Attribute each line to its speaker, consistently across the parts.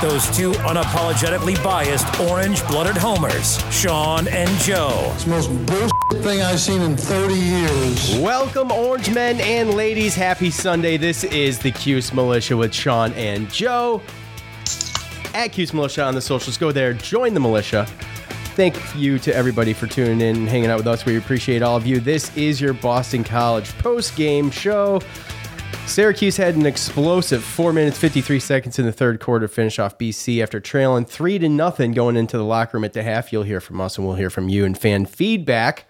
Speaker 1: Those two unapologetically biased orange-blooded homers, Sean and Joe.
Speaker 2: It's the most bullshit thing I've seen in 30 years.
Speaker 3: Welcome, Orange men and ladies. Happy Sunday. This is the Cuse Militia with Sean and Joe. At Cuse Militia on the socials. Go there, join the militia. Thank you to everybody for tuning in and hanging out with us. We appreciate all of you. This is your Boston College post game show. Syracuse had an explosive 4 minutes 53 seconds in the third quarter to finish off BC after trailing 3 to nothing going into the locker room at the half. You'll hear from us and we'll hear from you and fan feedback.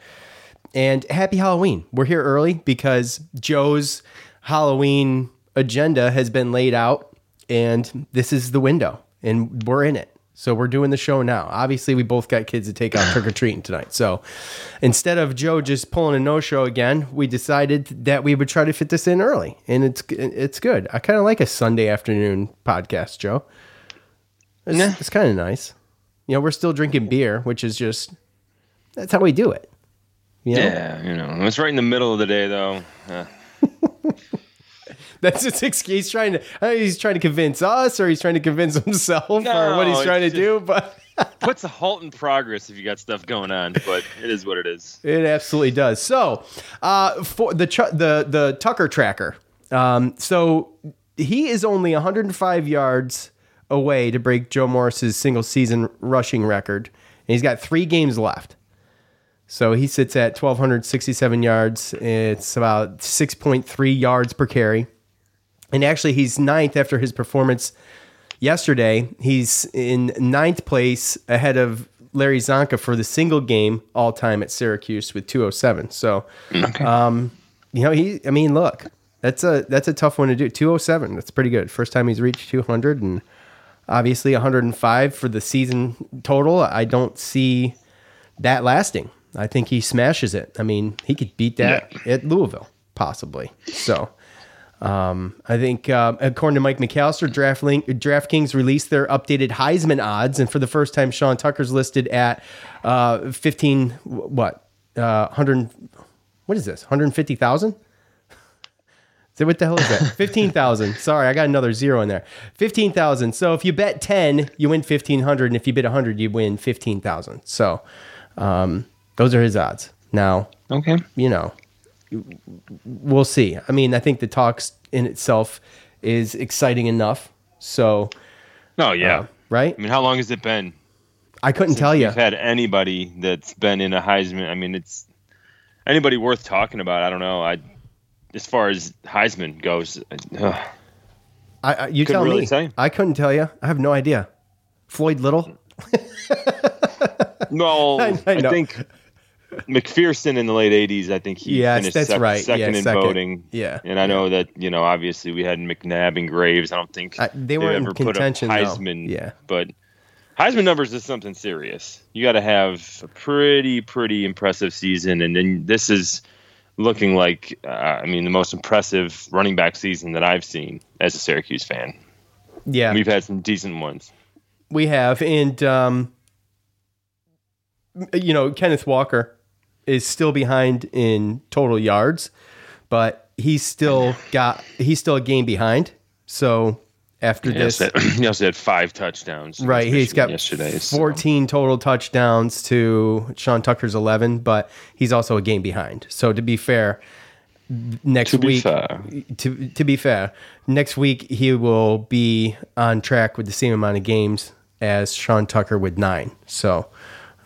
Speaker 3: And happy Halloween. We're here early because Joe's Halloween agenda has been laid out and this is the window and we're in it. So we're doing the show now. Obviously, we both got kids to take out trick or treating tonight. So instead of Joe just pulling a no show again, we decided that we would try to fit this in early, and it's it's good. I kind of like a Sunday afternoon podcast, Joe. It's, it's kind of nice. You know, we're still drinking beer, which is just that's how we do it. You know?
Speaker 4: Yeah, you know, it's right in the middle of the day though. Uh,
Speaker 3: That's his excuse. He's trying to. I don't know he's trying to convince us, or he's trying to convince himself, or what he's trying to do. But
Speaker 4: puts a halt in progress if you got stuff going on, but it is what it is.
Speaker 3: It absolutely does. So, uh, for the the the Tucker tracker, um, so he is only 105 yards away to break Joe Morris's single season rushing record, and he's got three games left. So he sits at 1,267 yards. It's about 6.3 yards per carry, and actually he's ninth after his performance yesterday. He's in ninth place ahead of Larry Csonka for the single game all time at Syracuse with 207. So, um, you know, he, I mean, look, that's a, that's a tough one to do. 207. That's pretty good. First time he's reached 200 and obviously 105 for the season total. I don't see that lasting. I think he smashes it. I mean, he could beat that at Louisville, possibly. So, um, I think, uh, according to Mike McAllister, DraftLink, DraftKings released their updated Heisman odds, and for the first time, Sean Tucker's listed at uh, fifteen. What? Uh, hundred. What is this? Hundred fifty thousand. So what the hell is that? Fifteen thousand. Sorry, I got another zero in there. Fifteen thousand. So if you bet ten, you win fifteen hundred, and if you bet hundred, you win fifteen thousand. So um, those are his odds. Now,
Speaker 4: Okay.
Speaker 3: you know, we'll see. I mean, I think the talks in itself is exciting enough. So,
Speaker 4: Oh yeah.
Speaker 3: uh, right?
Speaker 4: I mean, how long has it been?
Speaker 3: I couldn't
Speaker 4: since
Speaker 3: tell you.
Speaker 4: We've had anybody that's been in a Heisman. I mean, it's anybody worth talking about. I don't know. I as far as Heisman goes, uh,
Speaker 3: I, I, you
Speaker 4: couldn't
Speaker 3: tell
Speaker 4: really
Speaker 3: me.
Speaker 4: say.
Speaker 3: I couldn't tell you. I have no idea. Floyd Little.
Speaker 4: no,
Speaker 3: I- I
Speaker 4: I, think McPherson in the late '80s. I think he
Speaker 3: Yes,
Speaker 4: finished
Speaker 3: that's
Speaker 4: sec-
Speaker 3: right.
Speaker 4: second
Speaker 3: Yeah,
Speaker 4: in
Speaker 3: second.
Speaker 4: voting.
Speaker 3: Yeah.
Speaker 4: and I know that you know obviously we had McNabb and Graves. I don't think
Speaker 3: I- they weren't in
Speaker 4: ever put up
Speaker 3: contention, though.
Speaker 4: Heisman.
Speaker 3: Yeah.
Speaker 4: but Heisman numbers is something serious. You got to have a pretty pretty impressive season, and then this is looking like uh, I mean the most impressive running back season that I've seen as a Syracuse fan.
Speaker 3: Yeah,
Speaker 4: We've had some decent ones.
Speaker 3: we have, and um, you know, Kenneth Walker is still behind in total yards, but he's still got he's still a game behind. So after
Speaker 4: He
Speaker 3: this.
Speaker 4: had, he also had five touchdowns.
Speaker 3: Right, he's got
Speaker 4: yesterday. so-
Speaker 3: 14 total touchdowns to Sean Tucker's 11, but he's also a game behind. So to be fair, next
Speaker 4: To
Speaker 3: week, to to be fair, next week he will be on track with the same amount of games as Sean Tucker with nine. So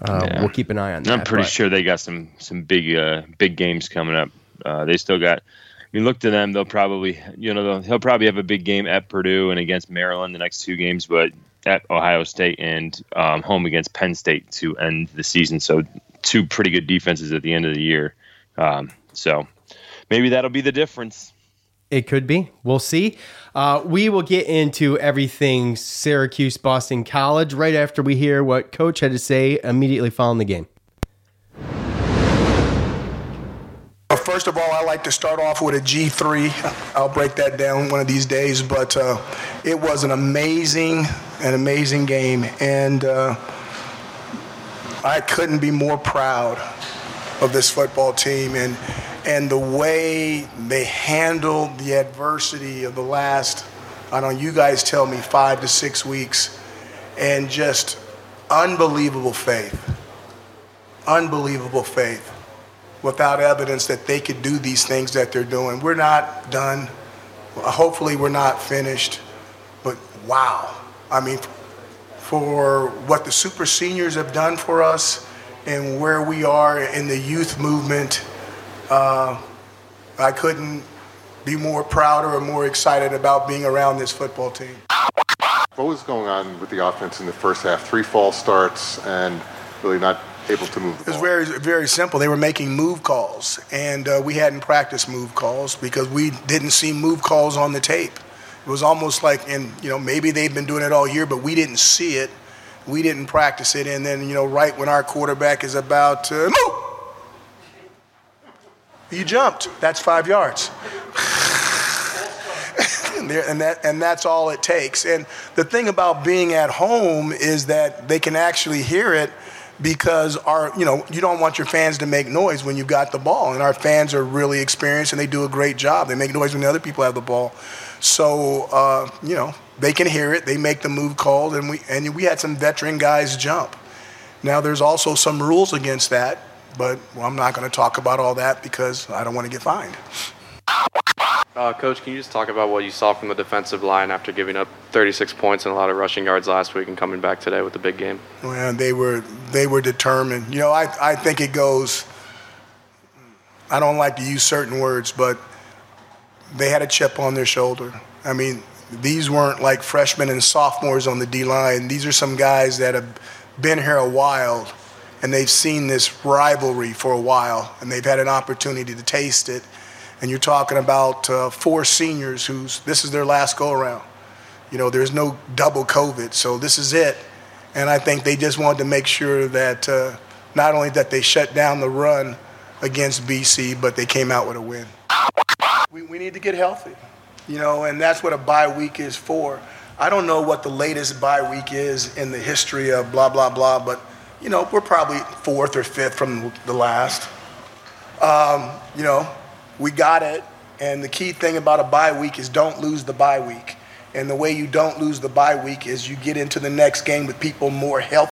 Speaker 3: uh,
Speaker 4: Yeah.
Speaker 3: we'll keep an eye on that.
Speaker 4: I'm pretty
Speaker 3: but-
Speaker 4: sure they got some some big uh, big games coming up. Uh, they still got. I mean, look to them. They'll probably, you know, they'll, he'll probably have a big game at Purdue and against Maryland the next two games, but at Ohio State and um, home against Penn State to end the season. So two pretty good defenses at the end of the year. Um, so maybe that'll be the difference.
Speaker 3: It could be. We'll see. Uh, we will get into everything Syracuse Boston College right after we hear what Coach had to say immediately following the game.
Speaker 5: First of all, I like to start off with a G3. I'll break that down one of these days, but uh, it was an amazing, an amazing game, and uh, I couldn't be more proud of this football team and and the way they handled the adversity of the last. I don't know. You guys tell me five to six weeks, and just unbelievable faith, unbelievable faith without evidence that they could do these things that they're doing. We're not done. Hopefully, we're not finished. But wow. I mean, for what the super seniors have done for us and where we are in the youth movement, uh, I couldn't be more prouder or more excited about being around this football team.
Speaker 6: What was going on with the offense in the first half? Three false starts and really not able to move
Speaker 5: It was very, very simple. They were making move calls, and uh, we hadn't practiced move calls because we didn't see move calls on the tape. It was almost like, and you know, maybe they've been doing it all year, but we didn't see it. We didn't practice it, and then you know, right when our quarterback is about to move, you jumped. That's five yards. and, there- and that and that's all it takes. And the thing about being at home is that they can actually hear it because our you know you don't want your fans to make noise when you've got the ball, and our fans are really experienced and they do a great job. They make noise when the other people have the ball, so uh, you know they can hear it. They make the move called, and we and we had some veteran guys jump. Now there's also some rules against that, but well, I'm not going to talk about all that because I don't want to get fined.
Speaker 7: Uh, Coach, can you just talk about what you saw from the defensive line after giving up 36 points and a lot of rushing yards last week and coming back today with the big game?
Speaker 5: Well, they were they were determined. You know, I, I think it goes. I don't like to use certain words, but they had a chip on their shoulder. I mean, these weren't like freshmen and sophomores on the D line. These are some guys that have been here a while, and they've seen this rivalry for a while, and they've had an opportunity to taste it. And you're talking about uh, four seniors who's this is their last go around. You know, there's no double COVID, so this is it. And I think they just wanted to make sure that uh, not only that they shut down the run against BC, but they came out with a win. We, we need to get healthy, you know, and that's what a bye week is for. I don't know what the latest bye week is in the history of blah, blah, blah, but, you know, we're probably fourth or fifth from the last. Um, you know, we got it. And the key thing about a bye week is don't lose the bye week. And the way you don't lose the bye week is you get into the next game with people more healthy.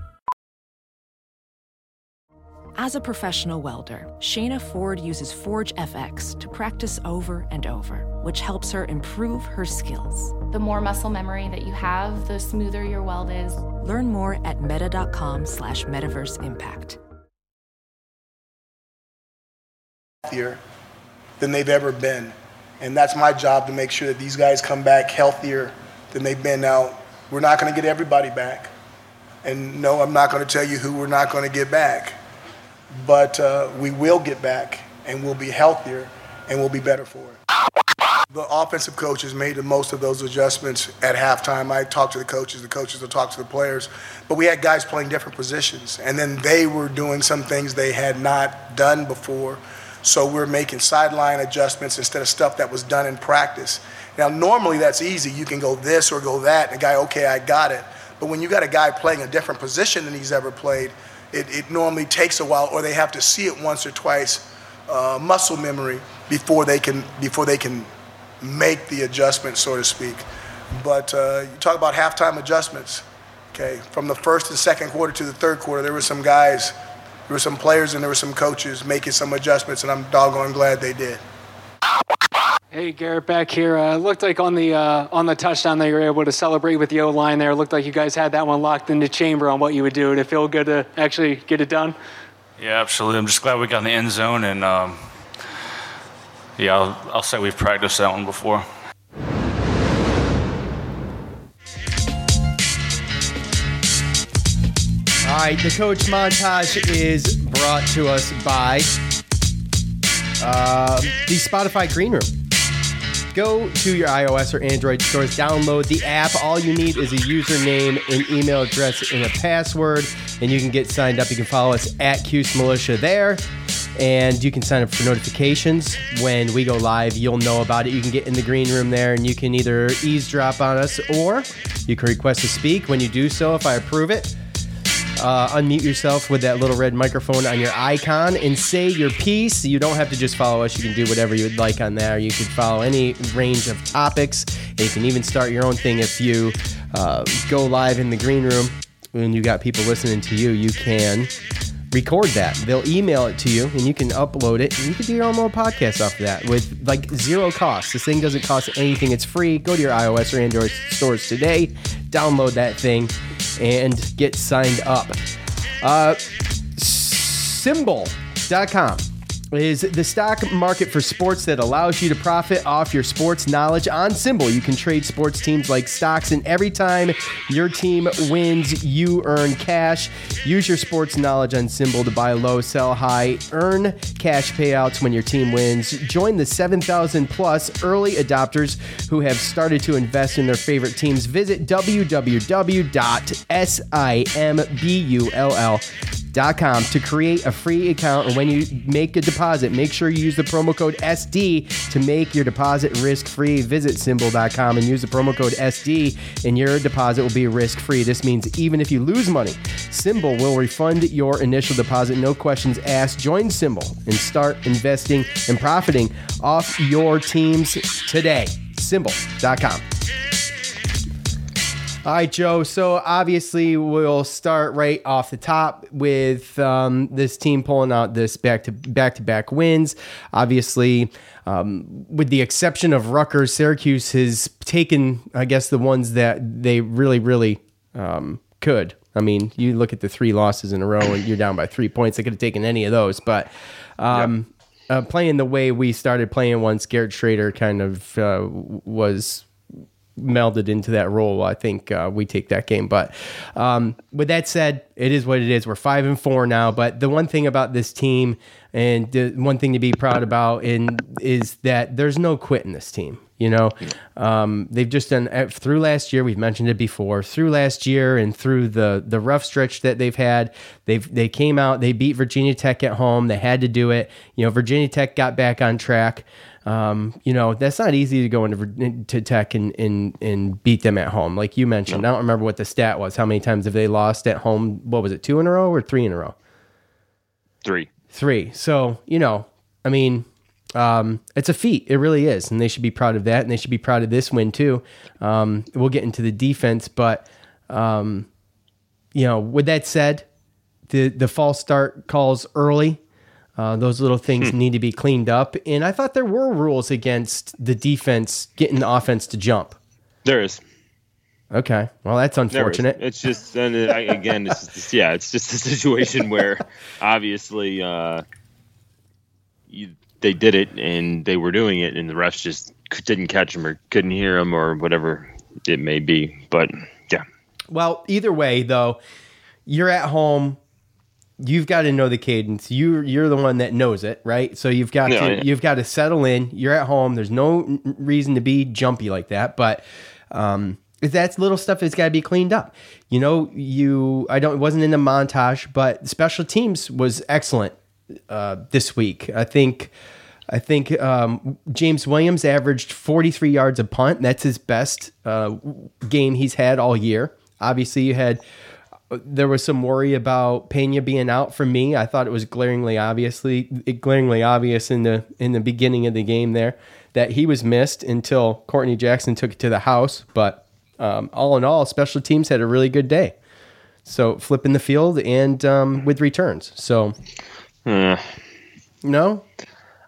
Speaker 8: As a professional welder, Shayna Ford uses Forge FX to practice over and over, which helps her improve her skills.
Speaker 9: The more muscle memory that you have, the smoother your weld is.
Speaker 8: Learn more at meta.com slash metaverse impact.
Speaker 5: healthier than they've ever been. And that's my job to make sure that these guys come back healthier than they've been. Now, we're not going to get everybody back. And no, I'm not going to tell you who we're not going to get back. But uh, we will get back and we'll be healthier and we'll be better for it. The offensive coaches made the most of those adjustments at halftime. I talked to the coaches, the coaches will talk to the players, but we had guys playing different positions, and then they were doing some things they had not done before. So we're making sideline adjustments instead of stuff that was done in practice. Now, normally that's easy. You can go this or go that, and the guy, okay, I got it. But when you got a guy playing a different position than he's ever played, it, it normally takes a while, or they have to see it once or twice, uh, muscle memory, before they can before they can make the adjustment, so to speak. But uh, you talk about halftime adjustments. Okay, from the first and second quarter to the third quarter, there were some guys, there were some players, and there were some coaches making some adjustments, and I'm doggone glad they did.
Speaker 10: Hey, Garrett back here. Uh, looked like on the uh, on the touchdown that you were able to celebrate with the O line there. Looked like you guys had that one locked in the chamber on what you would do. Did it feel good to actually get it done?
Speaker 11: Yeah, absolutely. I'm just glad we got in the end zone, and um, yeah, I'll, I'll say we've practiced that one before.
Speaker 3: All right, the coach montage is brought to us by uh, the Spotify Green Room. Go to your iOS or Android stores, download the app. All you need is a username, an email address, and a password, and you can get signed up. You can follow us at Cuse Militia there, and you can sign up for notifications when we go live. You'll know about it. You can get in the green room there, and you can either eavesdrop on us or you can request to speak. When you do so, if I approve it, uh, unmute yourself with that little red microphone on your icon and say your piece. You don't have to just follow us. You can do whatever you would like on there. You can follow any range of topics. You can even start your own thing if you uh, go live in the green room and you got people listening to you. You can record that. They'll email it to you and you can upload it and you can do your own little podcast off of that with like zero cost. This thing doesn't cost anything. It's free. Go to your iOS or Android stores today, download that thing and get signed up. Uh, simbull.com is the stock market for sports that allows you to profit off your sports knowledge on SimBull. You can trade sports teams like stocks, and every time your team wins, you earn cash. Use your sports knowledge on SimBull to buy low, sell high, earn cash payouts when your team wins. Join the 7,000 plus early adopters who have started to invest in their favorite teams. Visit www.simbull.com to create a free account. And when you make a deposit, make sure you use the promo code SD to make your deposit risk free. Visit simbull.com and use the promo code SD, and your deposit will be risk free. This means even if you lose money, SimBull will refund your initial deposit, no questions asked. Join SimBull and start investing and profiting off your teams today. SimBull.com. All right, Joe. So obviously, we'll start right off the top with um, this team pulling out this back to back to back wins. Obviously, um, with the exception of Rutgers, Syracuse has taken, I guess, the ones that they really, really um, could. I mean, you look at the three losses in a row, and you're down by three points. They could have taken any of those, but. Um, uh, playing the way we started playing once Garrett Shrader kind of uh, was melded into that role, I think uh, we take that game. But um, with that said, it is what it is. We're five and four now. But the one thing about this team, and the one thing to be proud about, in, is that there's no quit in this team. You know, um, they've just done uh, through last year. We've mentioned it before. Through last year and through the the rough stretch that they've had, they've they came out. They beat Virginia Tech at home. They had to do it. You know, Virginia Tech got back on track. Um, you know, that's not easy to go into to Tech and, and and beat them at home. Like you mentioned, I don't remember what the stat was. How many times have they lost at home? What was it, two in a row or three in a row?
Speaker 4: Three.
Speaker 3: Three. So, you know, I mean, um, it's a feat. It really is. And they should be proud of that. And they should be proud of this win, too. Um, we'll get into the defense. But, um, you know, with that said, the, the false start calls early, uh, those little things
Speaker 4: Hmm.
Speaker 3: need to be cleaned up. And I thought there were rules against the defense getting the offense to jump.
Speaker 4: There is.
Speaker 3: Okay. Well, that's unfortunate.
Speaker 4: It's just, and I, again, it's just, yeah, it's just a situation where obviously uh, you, they did it and they were doing it, and the refs just didn't catch them or couldn't hear them or whatever it may be. But yeah,
Speaker 3: Well, either way, though, you're at home. You've got to know the cadence. You you're the one that knows it, right? So you've got
Speaker 4: Yeah,
Speaker 3: to
Speaker 4: yeah.
Speaker 3: you've got to settle in. You're at home. There's no reason to be jumpy like that, but um that's little stuff that's got to be cleaned up. You know, you I don't it wasn't in the montage, but special teams was excellent uh this week. I think I think um, James Williams averaged 43 yards a punt. That's his best uh, game he's had all year. Obviously, you had there was some worry about Pena being out for me. I thought it was glaringly obviously glaringly obvious in the in the beginning of the game there that he was missed until Courtney Jackson took it to the house. But um, all in all, special teams had a really good day. So flipping the field and um, with returns. So
Speaker 4: Uh,
Speaker 3: no,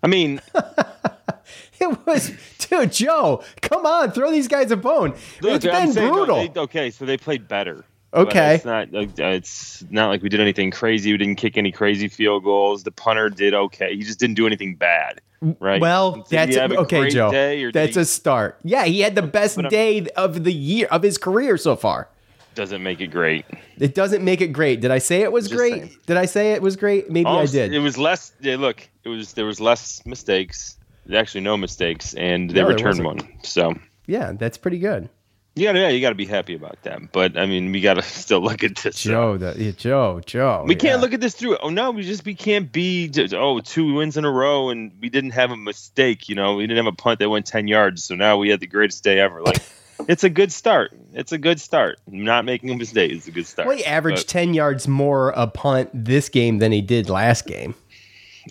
Speaker 4: I mean,
Speaker 3: it was dude Joe. Come on, throw these guys a bone.
Speaker 4: Look,
Speaker 3: it's
Speaker 4: I'm
Speaker 3: been brutal.
Speaker 4: they- okay, so they played better. But
Speaker 3: Okay.
Speaker 4: it's not. like, uh, It's not like we did anything crazy. We didn't kick any crazy field goals. The punter did okay. He just didn't do anything bad, right?
Speaker 3: Well,
Speaker 4: Did
Speaker 3: that's
Speaker 4: have a
Speaker 3: okay, Joe. that's
Speaker 4: he-
Speaker 3: a start. Yeah, he had the best day of the year of his career so far.
Speaker 4: doesn't make it great.
Speaker 3: It doesn't make it great. Did I say it was
Speaker 4: Just
Speaker 3: great?
Speaker 4: saying.
Speaker 3: Did I say it was great? Maybe
Speaker 4: Almost-
Speaker 3: I did.
Speaker 4: It was less. Yeah, look, it was there was less mistakes. Actually, no mistakes, and they
Speaker 3: No,
Speaker 4: returned one. So
Speaker 3: yeah, that's pretty good.
Speaker 4: Gotta, yeah, you gotta be happy about that. But I mean, we gotta still look at this.
Speaker 3: Joe, the, yeah, Joe, Joe.
Speaker 4: We
Speaker 3: yeah.
Speaker 4: can't look at this through. Oh no, we just we can't be just, oh two wins in a row and we didn't have a mistake. You know, we didn't have a punt that went ten yards, so now we had the greatest day ever. Like it's a good start. It's a good start. Not making a mistake is a good start.
Speaker 3: Well, he averaged
Speaker 4: But,
Speaker 3: ten yards more a punt this game than he did last game.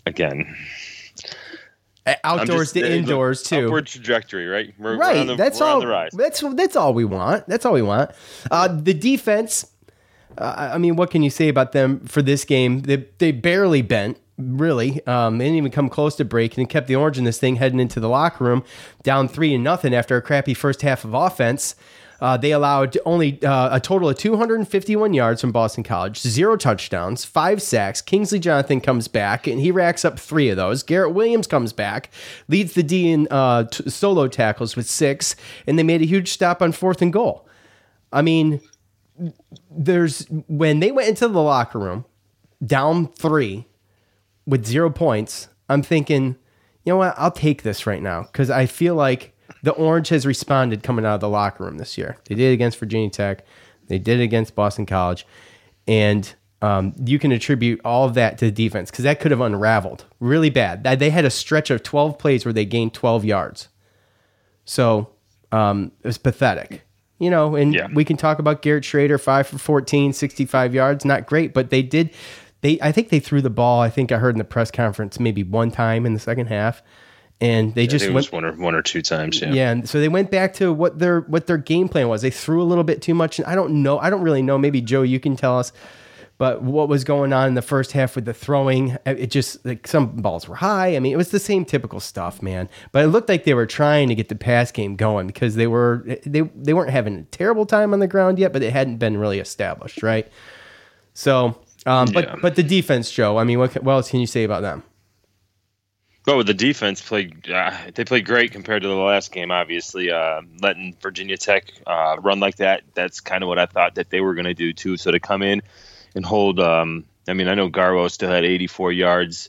Speaker 4: again.
Speaker 3: Outdoors
Speaker 4: just-
Speaker 3: to indoors too.
Speaker 4: Upward trajectory, right? We're, we're
Speaker 3: right.
Speaker 4: on the,
Speaker 3: that's
Speaker 4: we're
Speaker 3: all.
Speaker 4: On the rise.
Speaker 3: That's that's all we want. That's all we want. Uh, the defense. Uh, I mean, what can you say about them for this game? They they barely bent. Really, um, they didn't even come close to breaking and kept the orange in this thing heading into the locker room, down three and nothing after a crappy first half of offense. Uh, they allowed only uh, a total of 251 yards from Boston College, zero touchdowns, five sacks. Kingsley Jonathan comes back and he racks up three of those. Garrett Williams comes back, leads the D in uh, t- solo tackles with six, and they made a huge stop on fourth and goal. I mean, there's when they went into the locker room down three with zero points, I'm thinking, you know what? I'll take this right now because I feel like the Orange has responded coming out of the locker room this year. They did it against Virginia Tech, they did it against Boston College, and um, you can attribute all of that to the defense because that could have unraveled really bad. They had a stretch of 12 plays where they gained 12 yards. So um, it was pathetic. You know, and we can talk about Garrett Shrader, 5 for 14, 65 yards. Not great, but they did. They, I think they threw the ball. I think I heard in the press conference maybe one time in the second half, and they
Speaker 4: I
Speaker 3: just went
Speaker 4: one or one or two times. Yeah.
Speaker 3: yeah. and so they went back to what their what their game plan was. They threw a little bit too much, and I don't know. I don't really know. Maybe Joe, you can tell us. But what was going on in the first half with the throwing? It just like some balls were high. I mean, it was the same typical stuff, man. But it looked like they were trying to get the pass game going because they were they they weren't having a terrible time on the ground yet, but it hadn't been really established, right? So, um, but
Speaker 4: Yeah.
Speaker 3: but the defense, Joe. I mean, what, what else can you say about them?
Speaker 4: Oh, the defense played. Uh, they played great compared to the last game. Obviously, uh, letting Virginia Tech uh, run like that. That's kind of what I thought that they were going to do too. So to come in and hold. Um, I mean, I know Garwo still had 84 yards,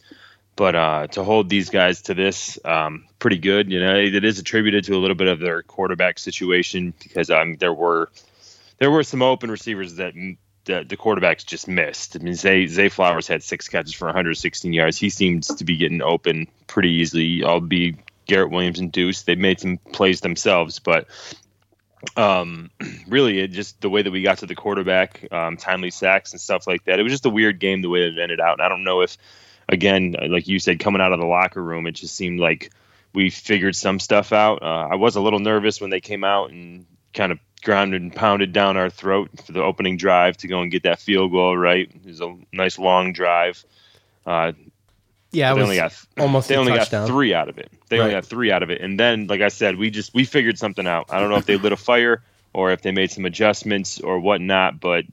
Speaker 4: but uh, to hold these guys to this, um, pretty good. You know, it is attributed to a little bit of their quarterback situation because um, there were there were some open receivers that that the quarterbacks just missed. I mean, Zay, Zay Flowers had six catches for 116 yards. He seems to be getting open pretty easily. I'll be Garrett Williams and Deuce. They made some plays themselves, but um, really, it just the way that we got to the quarterback, um, timely sacks and stuff like that. It was just a weird game the way it ended out. And I don't know if, again, like you said, coming out of the locker room, it just seemed like we figured some stuff out. Uh, I was a little nervous when they came out and kind of grounded and pounded down our throat for the opening drive to go and get that field goal. Right, it was a nice long drive. Uh,
Speaker 3: Yeah,
Speaker 4: they only got
Speaker 3: almost
Speaker 4: they only
Speaker 3: touchdown.
Speaker 4: got three out of it. They only got three out of it, and then, like I said, we just we figured something out. I don't know if they lit a fire or if they made some adjustments or whatnot, but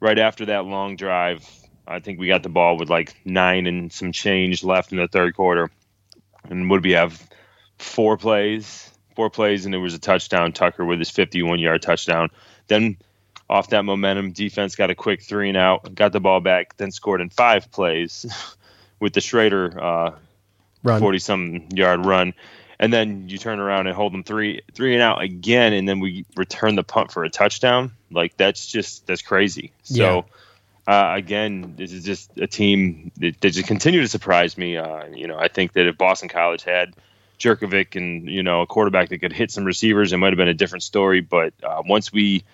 Speaker 4: right after that long drive, I think we got the ball with like nine and some change left in the third quarter, and would we have four plays, four plays, and there was a touchdown. Tucker with his 51 yard touchdown. Then off that momentum. Defense got a quick three and out, got the ball back, then scored in five plays with the Shrader uh, forty some yard run, and then you turn around and hold them three three and out again, and then we return the punt for a touchdown. Like that's just that's crazy. So. Uh, again, this is just a team that, that just continue to surprise me. Uh, you know, I think that if Boston College had Jurkovec and you know a quarterback that could hit some receivers, it might have been a different story. But uh, once we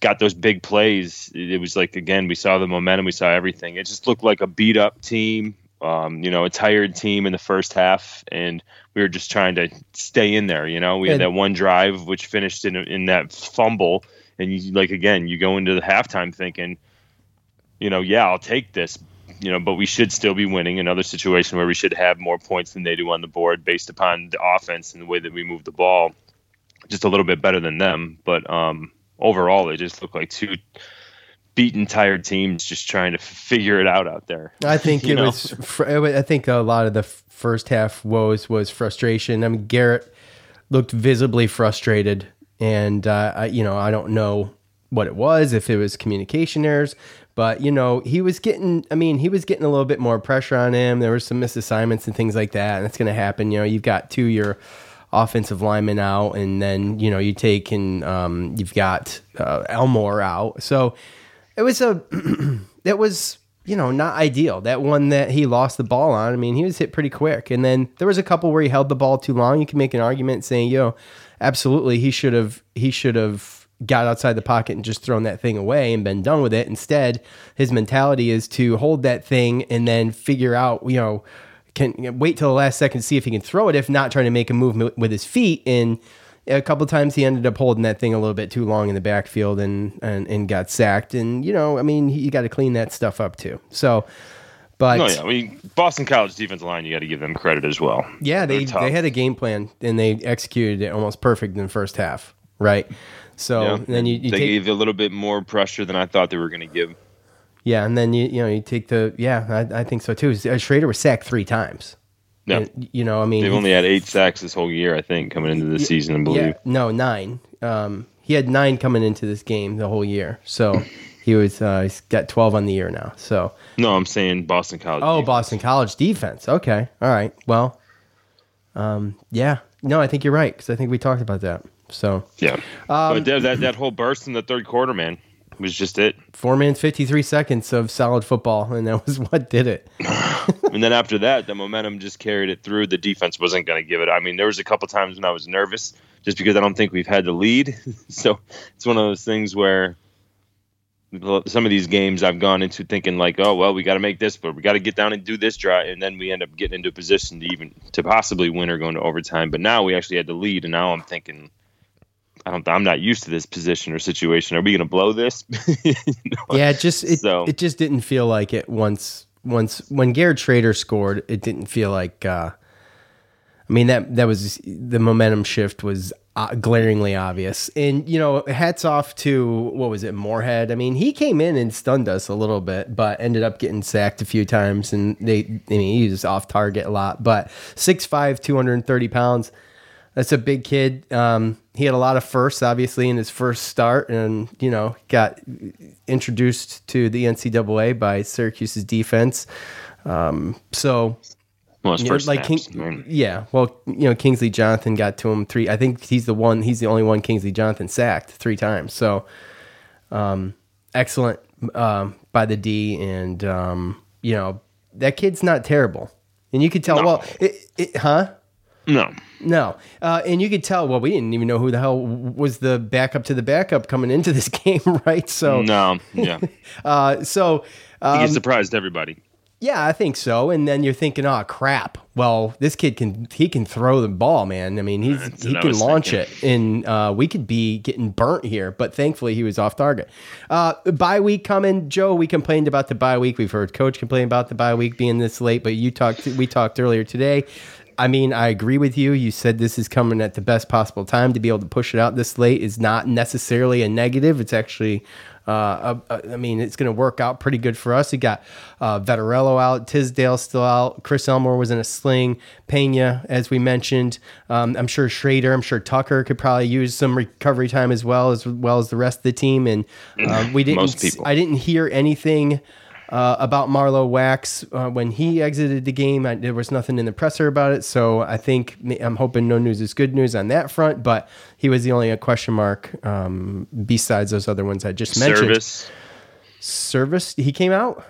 Speaker 4: got those big plays, it, was like again we saw the momentum, we saw everything. It just looked like a beat up team, um, you know, a tired team in the first half, and we were just trying to stay in there. You know, we had that one drive which finished in in that fumble, and you like again you go into the halftime thinking you know, yeah, I'll take this, you know, but we should still be winning. Another situation where we should have more points than they do on the board based upon the offense and the way that we move the ball. Just a little bit better than them, but um, overall, they just look like two beaten, tired teams just trying to figure it out out there.
Speaker 3: I think it
Speaker 4: know?
Speaker 3: was. fr- I think a lot of the first half woes was frustration. I mean, Garrett looked visibly frustrated, and uh, I, you know, I don't know what it was, if it was communication errors, but you know, he was getting. I mean, he was getting a little bit more pressure on him. There were some misassignments and things like that, and that's going to happen. You know, you've got two your offensive linemen out, and then you know you take and um, you've got uh, Elmore out, so it was a it was you know not ideal that one that he lost the ball on i mean he was hit pretty quick and then there was a couple where he held the ball too long you can make an argument saying yo absolutely he should have he should have got outside the pocket and just thrown that thing away and been done with it instead his mentality is to hold that thing and then figure out you know can wait till the last second to see if he can throw it if not trying to make a movement with his feet and a couple times he ended up holding that thing a little bit too long in the backfield and and, and got sacked. And you know, I mean, you got to clean that stuff up too. So, but
Speaker 4: no, yeah, I mean, Boston College defensive line, you got to give them credit as well.
Speaker 3: yeah, they they had a game plan and they executed it almost perfect in the first half, right? So
Speaker 4: Yeah.
Speaker 3: then you, you
Speaker 4: they
Speaker 3: take
Speaker 4: gave a little bit more pressure than I thought they were going to give.
Speaker 3: yeah, and then you you know you take the yeah, I, I think so too. Uh, Shrader was sacked three times.
Speaker 4: No,
Speaker 3: And, you know, I mean,
Speaker 4: they've only had eight sacks this whole year, I think, coming into the season. I believe.
Speaker 3: Yeah, no, nine. Um, he had nine coming into this game the whole year. So he was uh, he's got twelve on the year now. So
Speaker 4: No, I'm saying Boston College.
Speaker 3: oh, Boston College defense. Okay, all right. Well, um, yeah. No, I think you're right because I think we talked about that. So
Speaker 4: Yeah.
Speaker 3: Um,
Speaker 4: but that, that whole burst in the third quarter, man, was just it.
Speaker 3: four minutes, fifty three seconds of solid football, and that was what did it.
Speaker 4: and then after that, the momentum just carried it through. The defense wasn't going to give it. I mean, there was a couple times when I was nervous just because I don't think we've had the lead. so it's one of those things where some of these games I've gone into thinking like, oh well, we got to make this, but we got to get down and do this drive, and then we end up getting into a position to even to possibly win or go into overtime. But now we actually had the lead, and now I'm thinking. I don't. I'm not used to this position or situation. Are we going to blow this?
Speaker 3: Yeah, it just it,
Speaker 4: So-
Speaker 3: it just didn't feel like it once once when Garrett Shrader scored, it didn't feel like uh I mean that that was the momentum shift was uh, glaringly obvious. And you know, hats off to what was it, Morehead? I mean, he came in and stunned us a little bit, but ended up getting sacked a few times and they I mean, he was off target a lot, but 6'5", 230 pounds. That's a big kid. Um, he had a lot of firsts, obviously, in his first start, and you know got introduced to the NCAA by Syracuse's defense. Um, so,
Speaker 4: Well,
Speaker 3: you know, like
Speaker 4: snaps,
Speaker 3: King- yeah, well, you know, Kingsley Jonathan got to him three. I think he's the one. He's the only one Kingsley Jonathan sacked three times. So, um, excellent um, by the D, and um, you know that kid's not terrible, and you could tell. Well, it, it, huh?
Speaker 4: No.
Speaker 3: No, uh, and you could tell. Well, we didn't even know who the hell was the backup to the backup coming into this game, right? So
Speaker 4: no, yeah.
Speaker 3: uh, so
Speaker 4: he
Speaker 3: um,
Speaker 4: gets surprised everybody.
Speaker 3: yeah, I think so. And then you're thinking, oh crap. Well, this kid can he can throw the ball, man. I mean, he's
Speaker 4: That's
Speaker 3: he can launch
Speaker 4: thinking.
Speaker 3: it, and uh, we could be getting burnt here. But thankfully, he was off target. Uh, bye week coming, Joe. We complained about the bye week. We've heard Coach complain about the bye week being this late, but you talked. We talked earlier today. I mean, I agree with you. You said this is coming at the best possible time to be able to push it out this late is not necessarily a negative. It's actually Uh, uh, uh, I mean, it's going to work out pretty good for us. You got uh, Vettorello out, Tisdale still out, Chris Elmore was in a sling, Pena, as we mentioned. Um, I'm sure Shrader, I'm sure Tucker could probably use some recovery time as well as well as the rest of the team. And uh, we didn't.
Speaker 4: Most people.
Speaker 3: I didn't hear anything uh, about Marlowe Wax uh, when he exited the game. I, there was nothing in the presser about it, so I think I'm hoping no news is good news on that front. But he was the only question mark um, besides those other ones I just mentioned.
Speaker 4: Service.
Speaker 3: Service. He came out.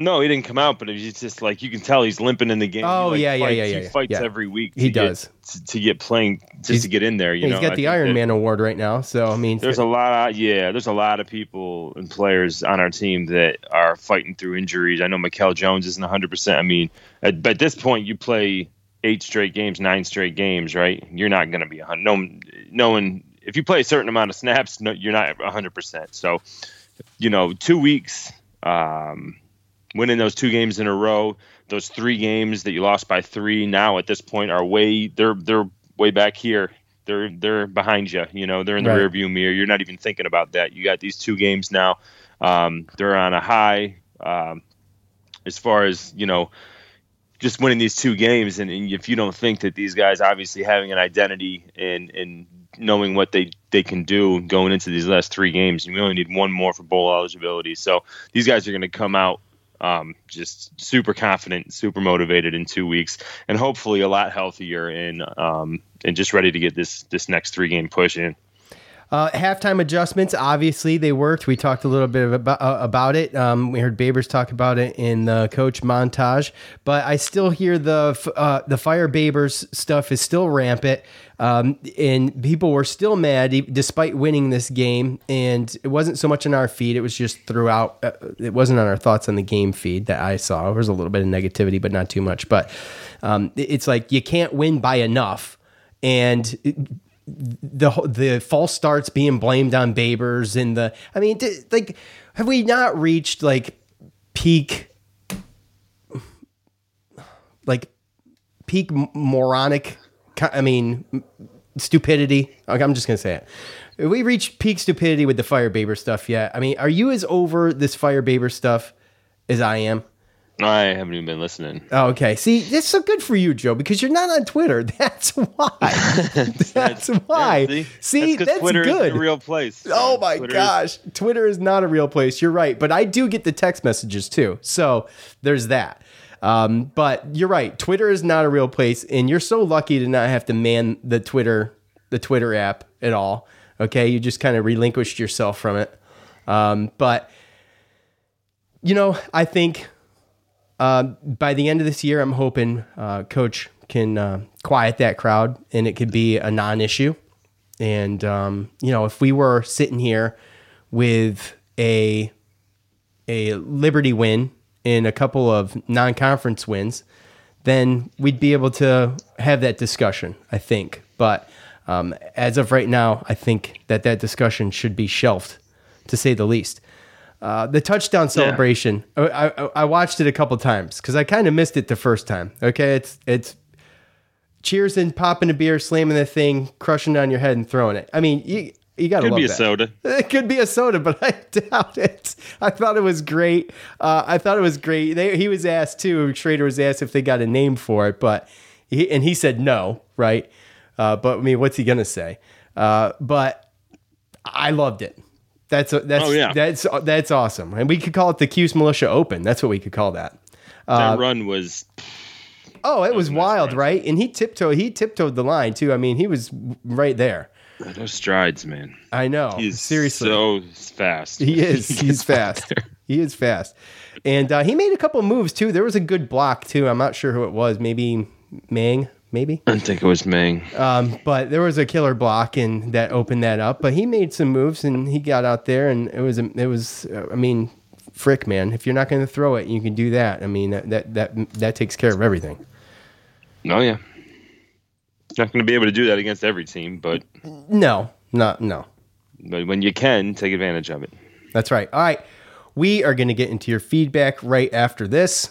Speaker 4: No, he didn't come out, but he's just like you can tell he's limping in the game.
Speaker 3: Oh,
Speaker 4: like,
Speaker 3: yeah, yeah,
Speaker 4: fights-
Speaker 3: yeah,
Speaker 4: He fights
Speaker 3: yeah.
Speaker 4: every week.
Speaker 3: He
Speaker 4: to get-
Speaker 3: does.
Speaker 4: to, to get playing just
Speaker 3: He's-
Speaker 4: to get in there. You
Speaker 3: He's
Speaker 4: know,
Speaker 3: got
Speaker 4: I
Speaker 3: the Iron Man award right now, so I mean,
Speaker 4: There's a lot of yeah. There's a lot of people and players on our team that are fighting through injuries. I know Mikel Jones isn't 100. percent I mean, at, at this point, you play eight straight games, nine straight games, right? You're not going to be a hundred. No, no one. If you play a certain amount of snaps, no, you're not 100. percent So, you know, two weeks. Um, winning those two games in a row, those three games that you lost by three now at this point are way they're they're way back here. They're they're behind you. You know, they're in the
Speaker 3: Right.
Speaker 4: rear view mirror. You're not even thinking about that. You got these two games now. Um, they're on a high um, as far as you know. Just winning these two games, and, and if you don't think that these guys obviously having an identity and and knowing what they they can do going into these last three games, you only need one more for bowl eligibility. So these guys are going to come out um, just super confident, super motivated in two weeks, and hopefully a lot healthier and um, and just ready to get this this next three game push in.
Speaker 3: Uh, halftime adjustments, obviously they worked. We talked a little bit about uh, about it. Um, we heard Babers talk about it in the coach montage, but I still hear the uh, the fire Babers stuff is still rampant, um, and people were still mad despite winning this game. And it wasn't so much on our feed; it was just throughout. Uh, it wasn't on our thoughts on the game feed that I saw. There was a little bit of negativity, but not too much. But um, it's like you can't win by enough, and the the false starts being blamed on Babers and the I mean like have we not reached like peak like peak moronic I mean stupidity? Like, I'm just going to say it. Have we reached peak stupidity with the fire Baber stuff yet? I mean are you as over this fire Baber stuff as I am
Speaker 4: I haven't even been listening.
Speaker 3: Oh, okay. See, that's so good for you, Joe, because you're not on Twitter. That's why. that's why.
Speaker 4: see?
Speaker 3: see,
Speaker 4: That's
Speaker 3: that's,
Speaker 4: Twitter is
Speaker 3: good.
Speaker 4: the real place.
Speaker 3: Oh my
Speaker 4: Twitter is-
Speaker 3: gosh, Twitter is not a real place. You're right, but I do get the text messages too. So there's that. Um, but you're right. Twitter is not a real place, and you're so lucky to not have to man the Twitter, the Twitter app at all. Okay, you just kind of relinquished yourself from it. Um, but you know, I think uh, by the end of this year, I'm hoping uh, Coach can uh, quiet that crowd and it could be a non-issue. And um, you know, if we were sitting here with a a Liberty win and a couple of non-conference wins, then we'd be able to have that discussion. I think, but um, as of right now, I think that that discussion should be shelved, to say the least. Uh, the touchdown celebration, I, I, I watched it a couple times because I kind of missed it the first time. Okay, it's it's cheers and popping a beer, slamming the thing, crushing it on your head and throwing it. I mean, you you gotta
Speaker 4: Could
Speaker 3: love
Speaker 4: be a
Speaker 3: that.
Speaker 4: soda.
Speaker 3: It could be a soda, but I doubt it. I thought it was great. Uh, I thought it was great. They, he was asked too. Shrader was asked if they got a name for it, but he, and he said no, right? Uh, but I mean, what's he gonna say? Uh, but I loved it. That's that's
Speaker 4: Oh, yeah.
Speaker 3: that's that's awesome, and we could call it the Cuse Militia Open. That's what we could call that. Uh,
Speaker 4: that run was
Speaker 3: oh, it was wild, right? And he tiptoed. He tiptoed the line too. I mean, he was right there.
Speaker 4: those strides, man.
Speaker 3: I know.
Speaker 4: He's
Speaker 3: seriously.
Speaker 4: so fast.
Speaker 3: He is. He's fast. He is fast. And uh, he made a couple moves too. There was a good block too. I'm not sure who it was. Maybe Mang. Maybe.
Speaker 4: I think it was Ming.
Speaker 3: Um, but there was a killer block and that opened that up. But he made some moves and he got out there and it was it was. I mean, frick, man. If you're not going to throw it, you can do that. I mean, that that that, that takes care of everything.
Speaker 4: Oh yeah. Not going to be able to do that against every team, but
Speaker 3: No, not no.
Speaker 4: but when you can, take advantage of it.
Speaker 3: That's right. All right. We are going to get into your feedback right after this.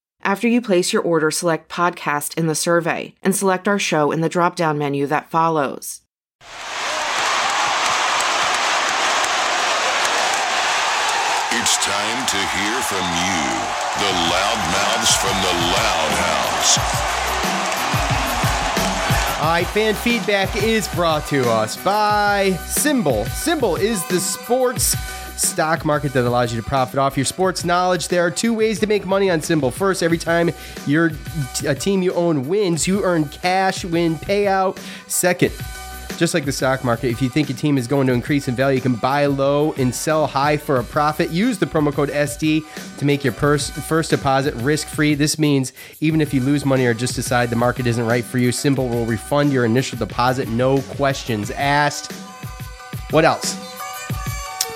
Speaker 12: After you place your order, select podcast in the survey and select our show in the drop down menu that follows.
Speaker 13: It's time to hear from you, the loudmouths from the Loud House.
Speaker 3: All right, fan feedback is brought to us by SimBull. SimBull is the sports stock market that allows you to profit off your sports knowledge. There are two ways to make money on SimBull. First, every time your a team you own wins, you earn cash win payout. Second, just like the stock market, if you think a team is going to increase in value, you can buy low and sell high for a profit. Use the promo code SD to make your pers- first deposit risk free. This means even if you lose money or just decide the market isn't right for you, SimBull will refund your initial deposit, no questions asked. What else?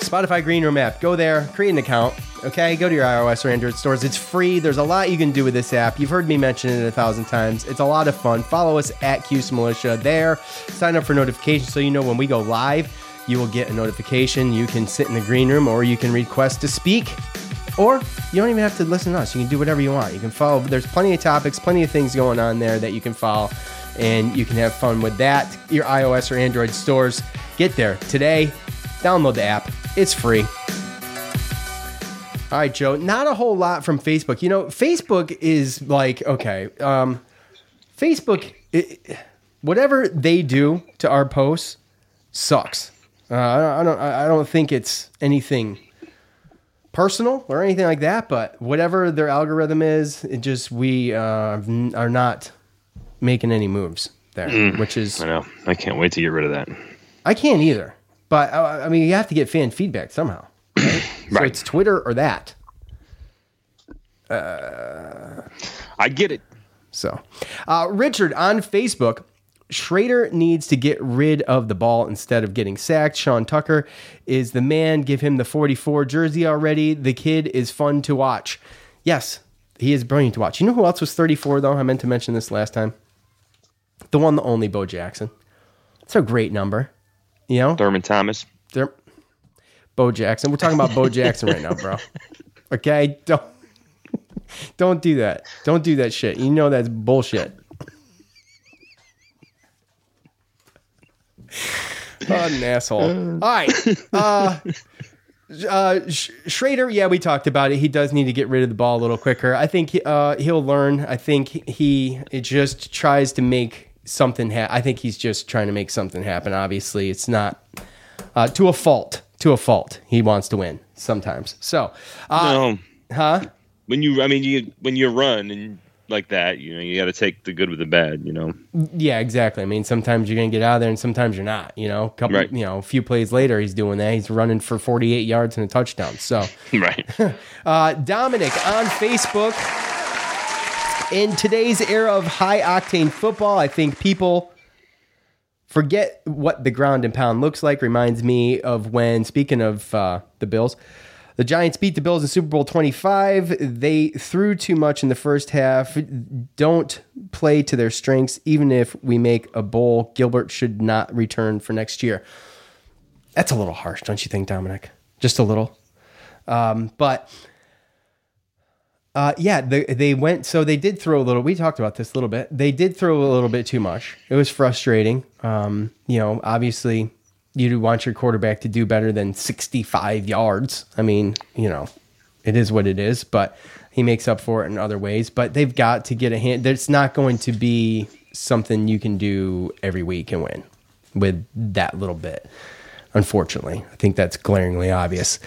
Speaker 3: Spotify Green Room app. Go there, create an account. Okay, go to your iOS or Android stores. It's free. There's a lot you can do with this app. You've heard me mention it a thousand times. It's a lot of fun. Follow us at QS Militia there. Sign up for notifications so you know when we go live. You will get a notification. You can sit in the green room or you can request to speak. Or you don't even have to listen to us. You can do whatever you want. You can follow. There's plenty of topics, plenty of things going on there that you can follow, and you can have fun with that. Your iOS or Android stores. Get there today. Download the app. It's free. All right, Joe. Not a whole lot from Facebook. You know, Facebook is like okay. Um, Facebook, it, whatever they do to our posts, sucks. Uh, I don't. I don't. I don't think it's anything personal or anything like that. But whatever their algorithm is, it just we uh, are not making any moves there,
Speaker 4: Mm.
Speaker 3: which is
Speaker 4: I know. I can't wait to get rid of that.
Speaker 3: I can't either. But uh, I mean, you have to get fan feedback somehow. Right? So it's Twitter or that. Uh,
Speaker 4: I get it.
Speaker 3: So, uh, Richard on Facebook. Shrader needs to get rid of the ball instead of getting sacked. Sean Tucker is the man. Give him the 44 jersey already. The kid is fun to watch. Yes, he is brilliant to watch. You know who else was 34, though? I meant to mention this last time. The one, the only Bo Jackson. It's a great number. You know?
Speaker 4: Thurman Thomas.
Speaker 3: There, Bo Jackson. We're talking about Bo Jackson right now, bro. Okay, don't don't do that. Don't do that shit. You know that's bullshit. What an asshole. All right. Uh, uh, Sh- Shrader, yeah, we talked about it. He does need to get rid of the ball a little quicker. I think he, uh, he'll learn. I think he it just tries to make something happen. I think he's just trying to make something happen. Obviously, it's not uh, to a fault. To a fault, he wants to win sometimes. So, uh,
Speaker 4: no.
Speaker 3: huh?
Speaker 4: When you, I mean, you when you run and like that, you know, you got to take the good with the bad. You know.
Speaker 3: Yeah, exactly. I mean, sometimes you're gonna get out of there, and sometimes you're not. You know, a couple,
Speaker 4: Right.
Speaker 3: you know, a few plays later, he's doing that. He's running for 48 yards and a touchdown. So,
Speaker 4: right.
Speaker 3: uh, Dominic on Facebook. In today's era of high octane football, I think people forget what the ground and pound looks like. Reminds me of when, speaking of uh, the Bills, the Giants beat the Bills in Super Bowl 25. They threw too much in the first half. Don't play to their strengths. Even if we make a bowl, Gilbert should not return for next year. That's a little harsh, don't you think, Dominic? Just a little. Um, but uh, yeah, they, they went. So they did throw a little. We talked about this a little bit. They did throw a little bit too much. It was frustrating. Um, you know, obviously, you do want your quarterback to do better than 65 yards. I mean, you know, it is what it is. But he makes up for it in other ways. But they've got to get a hand. There's not going to be something you can do every week and win with that little bit. Unfortunately, I think that's glaringly obvious.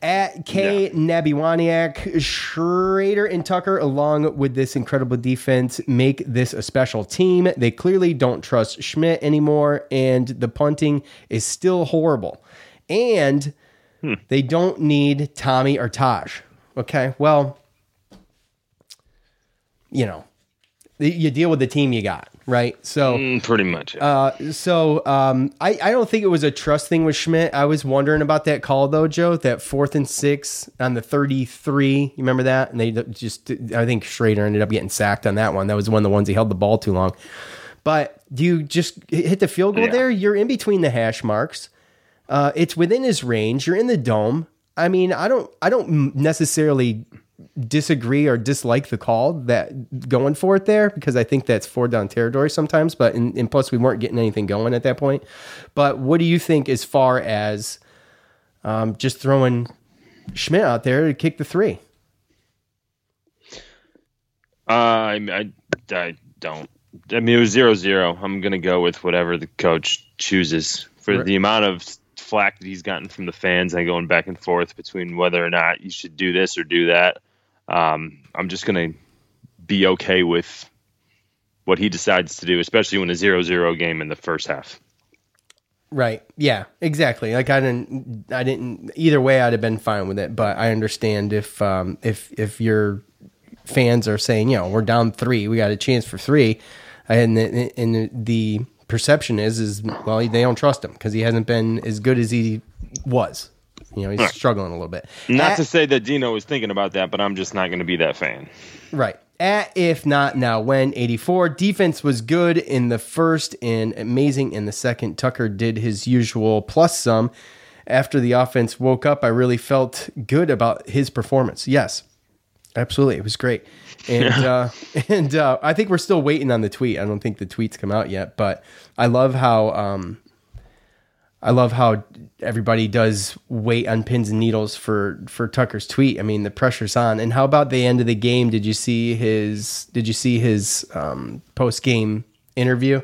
Speaker 3: At K Nabiwaniak, Shrader and Tucker, along with this incredible defense, make this a special team. They clearly don't trust Szmyt anymore, and the punting is still horrible. And hmm. they don't need Tommy or Taj. Okay, well, you know, you deal with the team you got, right? So
Speaker 4: Mm, pretty much. yeah.
Speaker 3: uh, so um, I, I don't think it was a trust thing with Szmyt. I was wondering about that call though, Joe. That fourth and six on the thirty-three. You remember that? And they just, I think Shrader ended up getting sacked on that one. That was one of the ones he held the ball too long. But do you just hit the field goal
Speaker 4: Yeah.
Speaker 3: there? You're in between the hash marks. Uh, it's within his range. You're in the dome. I mean, I don't, I don't necessarily disagree or dislike the call that going for it there because I think that's four down territory sometimes. But and, and plus we weren't getting anything going at that point. But what do you think as far as um, just throwing Szmyt out there to kick the three?
Speaker 4: Uh, I, I, I don't. I mean, it was zero zero. I'm gonna go with whatever the coach chooses for
Speaker 3: Right.
Speaker 4: the amount of flack that he's gotten from the fans and going back and forth between whether or not you should do this or do that. Um, I'm just gonna be okay with what he decides to do, especially when a zero zero game in the first half.
Speaker 3: Right. Yeah. Exactly. Like I didn't. I didn't. Either way, I'd have been fine with it. But I understand if um, if if your fans are saying, you know, we're down three, we got a chance for three, and the, and the perception is is well, they don't trust him because he hasn't been as good as he was. You know, he's
Speaker 4: Right.
Speaker 3: struggling a little bit.
Speaker 4: Not
Speaker 3: At-
Speaker 4: to say that Dino was thinking about that, but I'm just not going to be that fan.
Speaker 3: Right. At if not now when 84 defense was good in the first and amazing in the second. Tucker did his usual plus some. After the offense woke up, I really felt good about his performance. Yes. Absolutely. It was great. And uh and uh I think we're still waiting on the tweet. I don't think the tweet's come out yet, but I love how um I love how everybody does wait on pins and needles for for Tucker's tweet. I mean, the pressure's on. And how about the end of the game? Did you see his Did you see his um, post game interview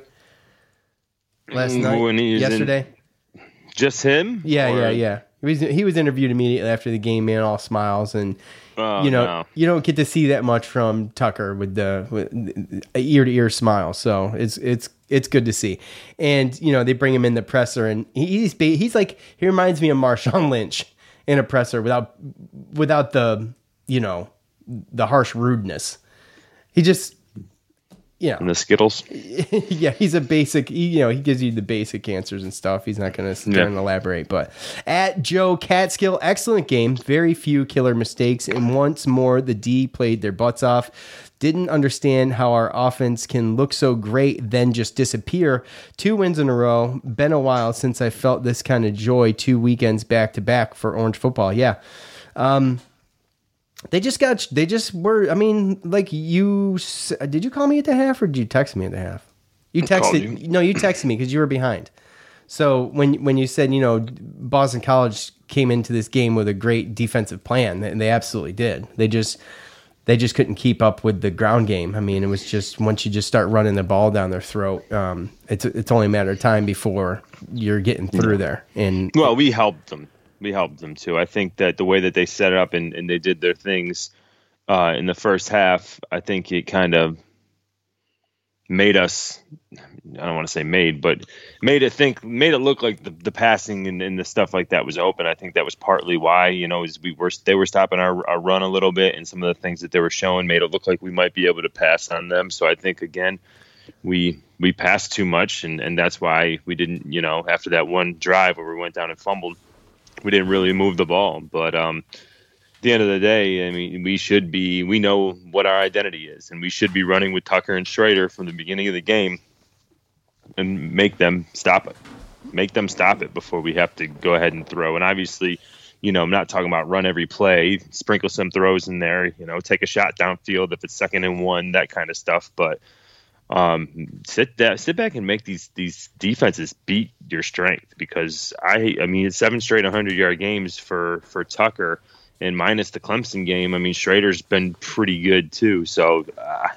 Speaker 3: last night?
Speaker 4: he in-
Speaker 3: yesterday.
Speaker 4: Just him?
Speaker 3: yeah,
Speaker 4: Or-
Speaker 3: yeah, yeah. He was he was interviewed immediately after the game, man, all smiles and.
Speaker 4: Oh,
Speaker 3: you know,
Speaker 4: no.
Speaker 3: you don't get to see that much from Tucker with the ear to ear smile. So it's it's it's good to see. And you know, they bring him in the presser, and he's he's like he reminds me of Marshawn Lynch in a presser without without the you know the harsh rudeness. He just you know
Speaker 4: And the Skittles.
Speaker 3: yeah, he's a basic. he- You know, he gives you the basic answers and stuff. He's not going to sit there and elaborate. But at Joe Catskill, excellent game. Very few killer mistakes, and once more the D played their butts off. Didn't understand how our offense can look so great then just disappear. Two wins in a row. Been a while since I felt this kind of joy. Two weekends back to back for Orange football. Yeah. Um, they just got. They just were. I mean, like you. Did you call me at the half or did you text me at the half? You texted. No, you texted me because you were behind. So when when you said you know Boston College came into this game with a great defensive plan, and they absolutely did. They just they just couldn't keep up with the ground game. I mean, it was just once you just start running the ball down their throat, um, it's it's only a matter of time before you're getting through there. And
Speaker 4: Well, we helped them. We helped them too. I think that the way that they set it up and, and they did their things uh, in the first half, I think it kind of made us I don't want to say made, but made it think made it look like the, the passing and, and the stuff like that was open. I think that was partly why, you know, is we were they were stopping our, our run a little bit and some of the things that they were showing made it look like we might be able to pass on them. So I think again, we we passed too much and, and that's why we didn't, you know, after that one drive where we went down and fumbled, we didn't really move the ball. But um at the end of the day, I mean, we should be, we know what our identity is, and we should be running with Tucker and Shrader from the beginning of the game and make them stop it. Make them stop it before we have to go ahead and throw. And obviously, you know, I'm not talking about run every play, sprinkle some throws in there, you know, take a shot downfield if it's second and one, that kind of stuff. But um, sit that, sit back and make these these defenses beat your strength because I I mean it's seven straight 100 yard games for for Tucker and minus the Clemson game. I mean Shrader's been pretty good too. So uh,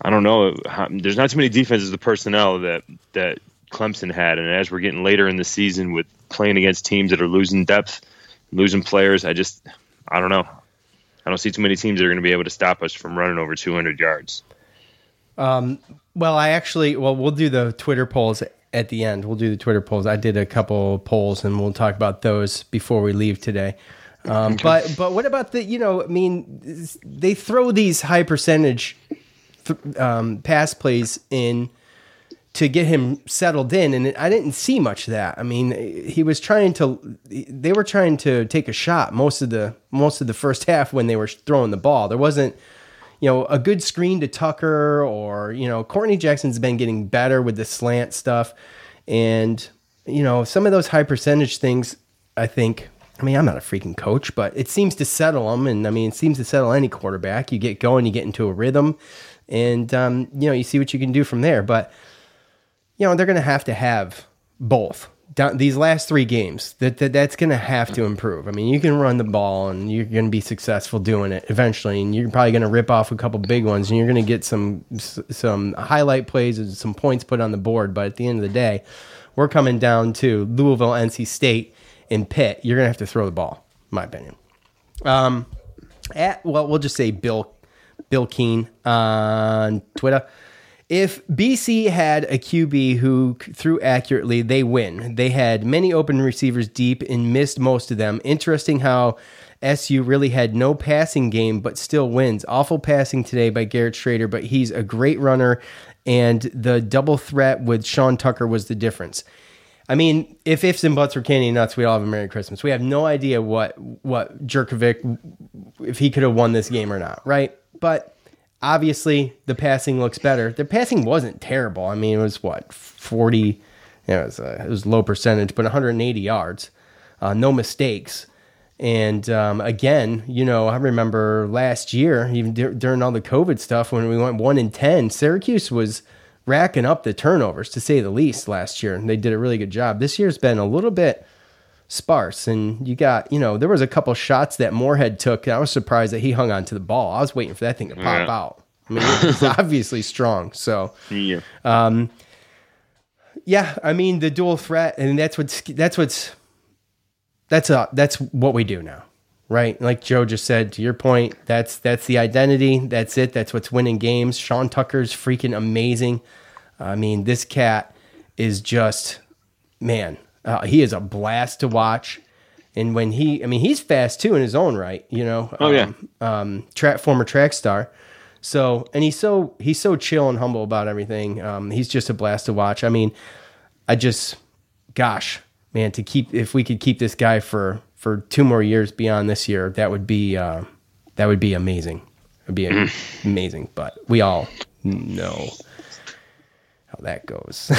Speaker 4: I don't know. There's not too many defenses the personnel that that Clemson had, and as we're getting later in the season with playing against teams that are losing depth, losing players, I just I don't know. I don't see too many teams that are going to be able to stop us from running over 200 yards.
Speaker 3: Um, well, I actually, well, we'll do the Twitter polls at the end. We'll do the Twitter polls. I did a couple polls, and we'll talk about those before we leave today. Um, but but what about the you know I mean they throw these high percentage th- um, pass plays in to get him settled in, and I didn't see much of that. I mean, he was trying to, they were trying to take a shot most of the most of the first half when they were throwing the ball. There wasn't, you know, a good screen to Tucker or you know, Courtney Jackson's been getting better with the slant stuff, and you know, some of those high percentage things. I think I mean, I'm not a freaking coach, but it seems to settle them. And I mean, it seems to settle any quarterback. You get going, you get into a rhythm and um, you know you see what you can do from there. But you know they're going to have to have both. Down, these last three games, that, that that's going to have to improve. I mean, you can run the ball and you're going to be successful doing it eventually, and you're probably going to rip off a couple big ones, and you're going to get some some highlight plays and some points put on the board. But at the end of the day, we're coming down to Louisville, NC State, and Pitt. You're going to have to throw the ball, my opinion. Um, at well, we'll just say Bill Bill Keen on Twitter. If BC had a QB who threw accurately, they win. They had many open receivers deep and missed most of them. Interesting how SU really had no passing game, but still wins. Awful passing today by Garrett Shrader, but he's a great runner, and the double threat with Sean Tucker was the difference. I mean, if ifs and buts were candy and nuts, we'd all have a Merry Christmas. We have no idea what what Jurkovec if he could have won this game or not, right? But obviously, the passing looks better. The passing wasn't terrible. I mean, it was what forty. You know, it was uh, it was low percentage, but 180 yards, uh, no mistakes. And um, again, you know, I remember last year, even d- during all the COVID stuff, when we went one in ten, Syracuse was racking up the turnovers to say the least last year, and they did a really good job. This year's been a little bit sparse. And you got, you know, there was a couple shots that Morehead took. And I was surprised that he hung on to the ball. I was waiting for that thing to pop yeah. out. I mean, it's obviously strong. So,
Speaker 4: yeah.
Speaker 3: Um, yeah, I mean the dual threat, and that's what's that's what's that's a that's what we do now, right? Like Joe just said, to your point, that's that's the identity. That's it. That's what's winning games. Sean Tucker's freaking amazing. I mean, this cat is just man. Uh, he is a blast to watch. And when he, I mean, he's fast too in his own right, you know.
Speaker 4: Oh yeah.
Speaker 3: Um, um track former track star. So, and he's so he's so chill and humble about everything. Um, he's just a blast to watch. I mean, I just, gosh, man, to keep if we could keep this guy for for two more years beyond this year, that would be uh, that would be amazing. It'd be mm-hmm. amazing. But we all know how that goes.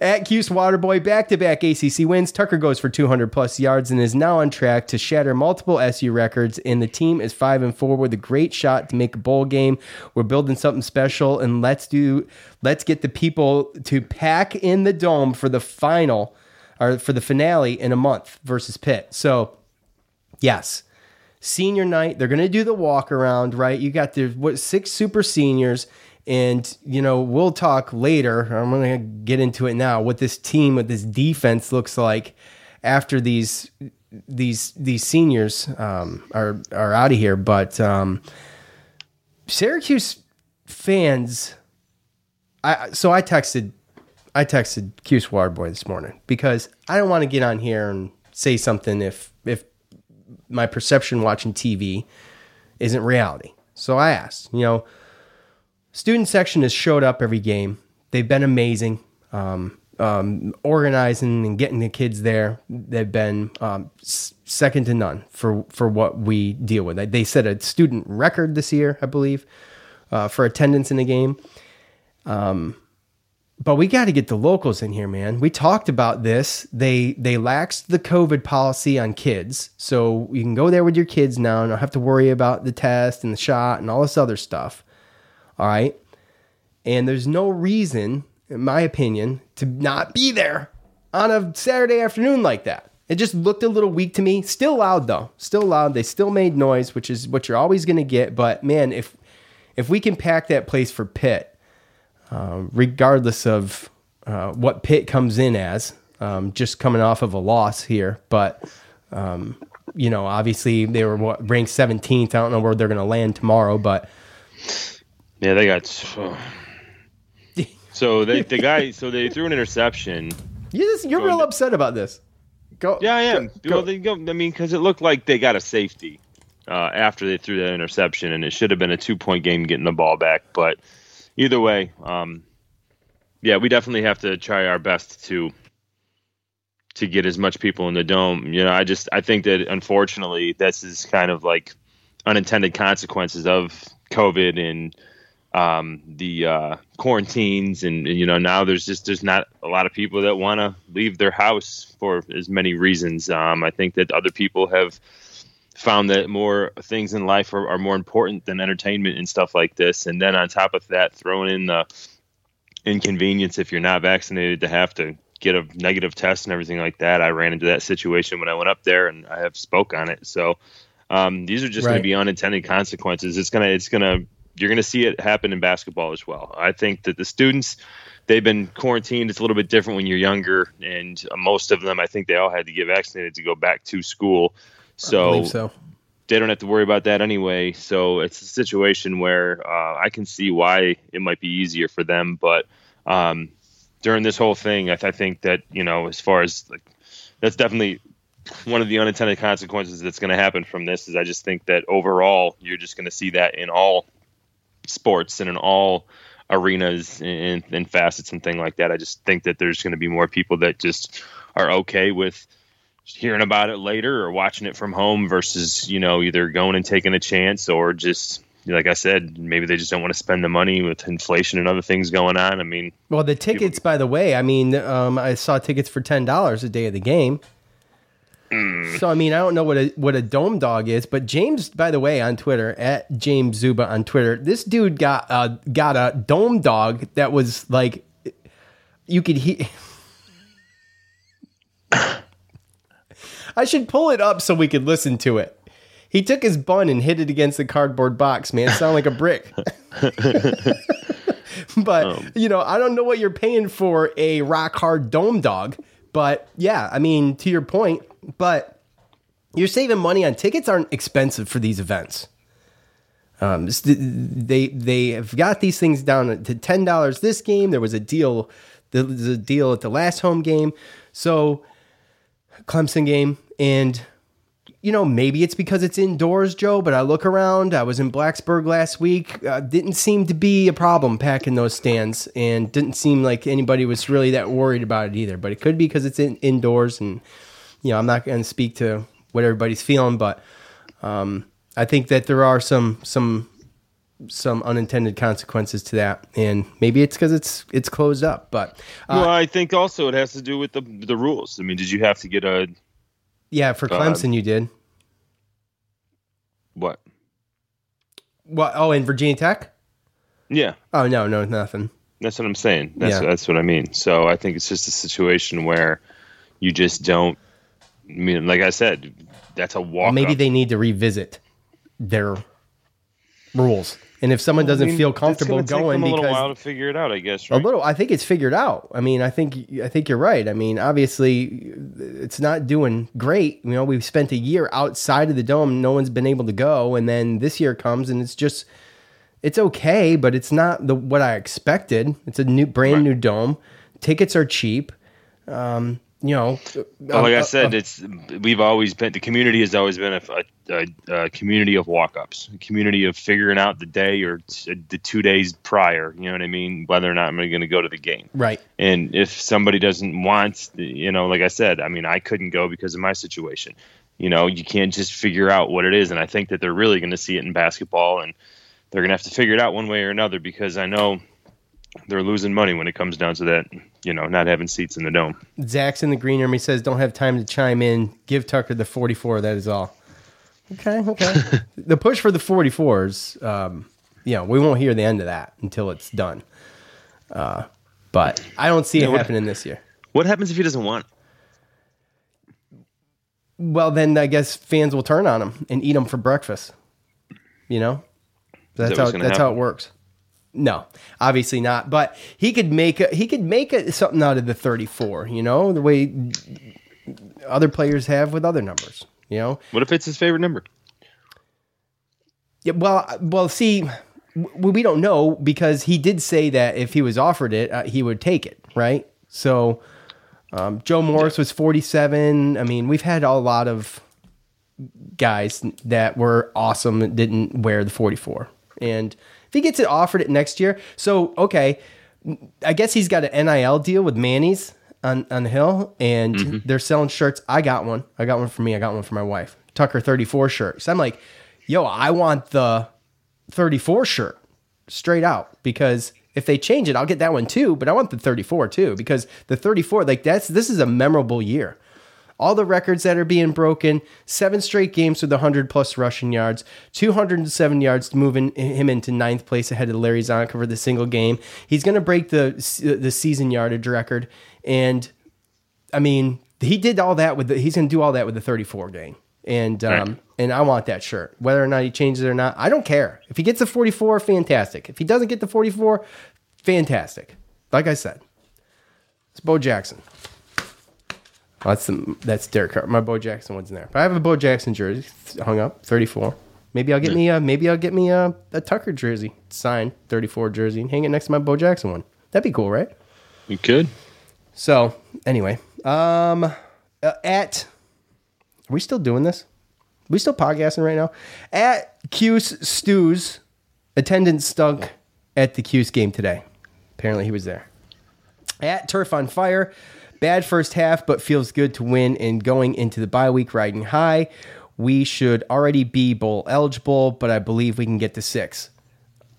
Speaker 3: at Cuse Waterboy, back to back ACC wins. Tucker goes for 200 plus yards and is now on track to shatter multiple SU records. And the team is five and four with a great shot to make a bowl game. We're building something special, and let's do let's get the people to pack in the dome for the final or for the finale in a month versus Pitt. So, yes senior night. They're going to do the walk around, right? You got the what six super seniors. And, you know, we'll talk later. I'm going to get into it now what this team, what this defense looks like after these these these seniors um, are are out of here, but um, Syracuse fans. I so I texted I texted Cuse Waterboy this morning because I don't want to get on here and say something if if my perception watching TV isn't reality. So I asked, you know, student section has showed up every game. They've been amazing, um, um, organizing and getting the kids there. They've been um, second to none for for what we deal with. They set a student record this year, I believe, uh, for attendance in the game. Um, but we got to get the locals in here, man. We talked about this. They they laxed the COVID policy on kids, so you can go there with your kids now and don't have to worry about the test and the shot and all this other stuff. All right, and there's no reason, in my opinion, to not be there on a Saturday afternoon like that. It just looked a little weak to me. Still loud though, still loud. They still made noise, which is what you're always going to get. But man, if if we can pack that place for Pitt uh, regardless of uh, what Pitt comes in as, um, just coming off of a loss here. But, um, you know, obviously they were ranked 17th. I don't know where they're going to land tomorrow, but.
Speaker 4: Yeah, they got. oh. So they the guy so they threw an interception.
Speaker 3: You're, just, you're real upset about this. Go.
Speaker 4: Yeah, I am.
Speaker 3: go-
Speaker 4: Well, they go. I mean, because it looked like they got a safety uh, after they threw that interception, and it should have been a two point game getting the ball back. But either way, um, yeah, we definitely have to try our best to to get as much people in the dome. You know, I just I think that unfortunately this is kind of like unintended consequences of COVID and um, the uh, quarantines, and, and you know now there's just there's not a lot of people that want to leave their house for as many reasons. Um, I think that other people have found that more things in life are, are more important than entertainment and stuff like this. And then on top of that, throwing in the inconvenience if you're not vaccinated to have to get a negative test and everything like that. I ran into that situation when I went up there, and I have spoke on it. So um, these are just going to be unintended consequences. It's gonna, it's gonna, you're gonna see it happen in basketball as well. I think that the students. They've been quarantined. It's a little bit different when you're younger, and uh, most of them, I think, they all had to get vaccinated to go back to school. So,
Speaker 3: so.
Speaker 4: they don't have to worry about that anyway. So it's a situation where uh, I can see why it might be easier for them. But um, during this whole thing, I, th- I think that you know, as far as like, that's definitely one of the unintended consequences that's going to happen from this. Is I just think that overall, you're just going to see that in all sports and in all arenas and, and facets and thing like that. I just think that there's going to be more people that just are okay with hearing about it later or watching it from home versus you know either going and taking a chance or just like I said, maybe they just don't want to spend the money with inflation and other things going on. I mean,
Speaker 3: Well, the tickets, by the way, I mean, um, I saw tickets for ten dollars a day of the game. So I mean, I don't know what a what a dome dog is, but James, by the way, on Twitter at James Zuba on Twitter, this dude got uh, got a dome dog that was like you could hear. I should pull it up so we could listen to it. He took his bun and hit it against the cardboard box. Man, it sounded like a brick. but you know, I don't know what you're paying for a rock hard dome dog. But yeah, I mean, to your point, but you're saving money on tickets aren't expensive for these events. Um, they they have got these things down to ten dollars this game. There was a deal, there was a deal at the last home game, so Clemson game, and you know maybe it's because it's indoors, Joe. But I look around. I was in Blacksburg last week. Uh, didn't seem to be a problem packing those stands, and didn't seem like anybody was really that worried about it either. But it could be because it's in, indoors, and you know I'm not going to speak to what everybody's feeling, but um, I think that there are some some some unintended consequences to that, and maybe it's because it's it's closed up. But uh,
Speaker 4: well, I think also it has to do with the the rules. I mean, did you have to get a
Speaker 3: yeah, for Clemson, you did.
Speaker 4: what?
Speaker 3: What? Oh, in Virginia Tech?
Speaker 4: Yeah,
Speaker 3: Oh no, no, nothing.
Speaker 4: that's what I'm saying. That's
Speaker 3: Yeah.
Speaker 4: that's what I mean. So I think it's just a situation where you just don't. I mean, like I said, that's a walk.
Speaker 3: Well, maybe they need to revisit their rules And if someone doesn't
Speaker 4: I mean,
Speaker 3: feel comfortable going
Speaker 4: a little
Speaker 3: because
Speaker 4: while to figure it out, I guess.
Speaker 3: a little, I think it's figured out. I mean, I think I think you're right. I mean, obviously, it's not doing great. You know, we've spent a year outside of the dome. No one's been able to go, and then this year comes, and it's just it's okay, but it's not the what I expected. It's a new, brand new dome. Tickets are cheap. Um, you know,
Speaker 4: Well, like
Speaker 3: uh,
Speaker 4: I said,
Speaker 3: uh,
Speaker 4: it's we've always been the community has always been a, a, a, a community of walk-ups, a community of figuring out the day or t- the two days prior. You know what I mean? Whether or not I'm going to go to the game.
Speaker 3: right.
Speaker 4: And if somebody doesn't want, you know, like I said, I mean, I couldn't go because of my situation. You know, you can't just figure out what it is. And I think that they're really going to see it in basketball and they're going to have to figure it out one way or another because I know they're losing money when it comes down to that, you know, not having seats in the dome.
Speaker 3: Zach's in the green room. He says, "Don't have time to chime in. Give Tucker the 44. That is all." Okay, okay. the push for the 44s. Um, you know, we won't hear the end of that until it's done. Uh, but I don't see
Speaker 4: Yeah,
Speaker 3: it
Speaker 4: what-
Speaker 3: happening this year.
Speaker 4: What happens if he doesn't want?
Speaker 3: Well, then I guess fans will turn on him and eat him for breakfast. You know, that's
Speaker 4: that
Speaker 3: how that's how it works. No, obviously not. But he could make a, he could make a, something out of the 34. You know, the way other players have with other numbers. You know,
Speaker 4: What if it's his favorite number?
Speaker 3: Yeah, well, well, see, we don't know because he did say that if he was offered it, uh, he would take it, right? So, um, Joe Morris was 47. I mean, we've had a lot of guys that were awesome that didn't wear the 44. And if he gets it offered it next year, so okay, I guess he's got an NIL deal with Manny's on, on the hill and mm-hmm. they're selling shirts. I got one. I got one for me. I got one for my wife. Tucker 34 shirt. So I'm like, yo, I want the 34 shirt straight out because if they change it, I'll get that one too. But I want the 34 too because the 34, like that's this is a memorable year. All the records that are being broken, seven straight games with 100 plus rushing yards, 207 yards, moving him into ninth place ahead of Larry Csonka for the single game. He's going to break the the season yardage record, and I mean he did all that with the, he's going to do all that with the 34 game, and um,
Speaker 4: Right.
Speaker 3: and I want that shirt. Whether or not he changes it or not, I don't care. If he gets the 44, fantastic. If he doesn't get the 44, fantastic. Like I said, it's Bo Jackson. Oh, that's the, that's Derek Carr. My Bo Jackson one's in there. But I have a Bo Jackson jersey hung up, 34. Maybe I'll get me a maybe I'll get me a, a Tucker jersey signed, 34 jersey, and hang it next to my Bo Jackson one. That'd be cool, right?
Speaker 4: You could.
Speaker 3: So anyway, um, uh, at are we still doing this? we still podcasting right now? At Cuse Stews, attendance stunk at the Cuse game today. Apparently he was there. At Turf on Fire, bad first half, but feels good to win and going into the bye week riding high. We should already be bowl eligible, but I believe we can get to six.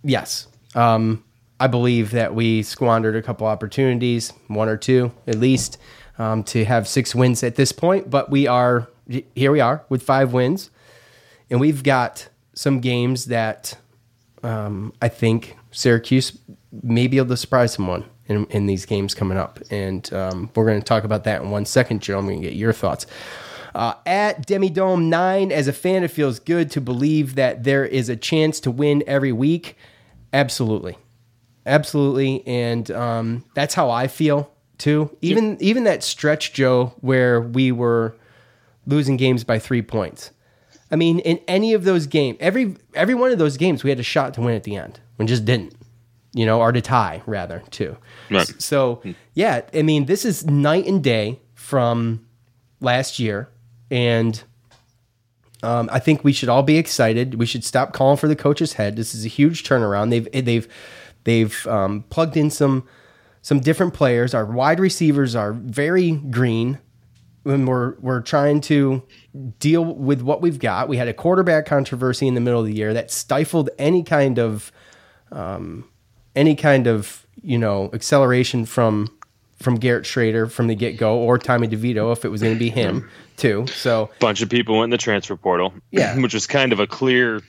Speaker 3: Yes. Um, I believe that we squandered a couple opportunities, one or two at least, um, to have six wins at this point. But we are here. We are with five wins, and we've got some games that um, I think Syracuse may be able to surprise someone in, in these games coming up. And um, we're going to talk about that in one second, Joe. I'm going to get your thoughts. Uh, at Demidome 9, as a fan, it feels good to believe that there is a chance to win every week. Absolutely. Absolutely. And um, that's how I feel too. Even even that stretch, Joe, where we were losing games by three points. I mean, in any of those games, every every one of those games, we had a shot to win at the end, and just didn't. You know, or to tie rather too.
Speaker 4: Right.
Speaker 3: So yeah, I mean, this is night and day from last year, and um, I think we should all be excited. We should stop calling for the coach's head. This is a huge turnaround. They've they've they've um, plugged in some some different players. Our wide receivers are very green. When we're we're trying to deal with what we've got, we had a quarterback controversy in the middle of the year that stifled any kind of um, any kind of you know acceleration from from Garrett Shrader from the get go or Tommy DeVito if it was going to be him too. So
Speaker 4: bunch of people went in the transfer portal.
Speaker 3: Yeah.
Speaker 4: which was kind of a clear,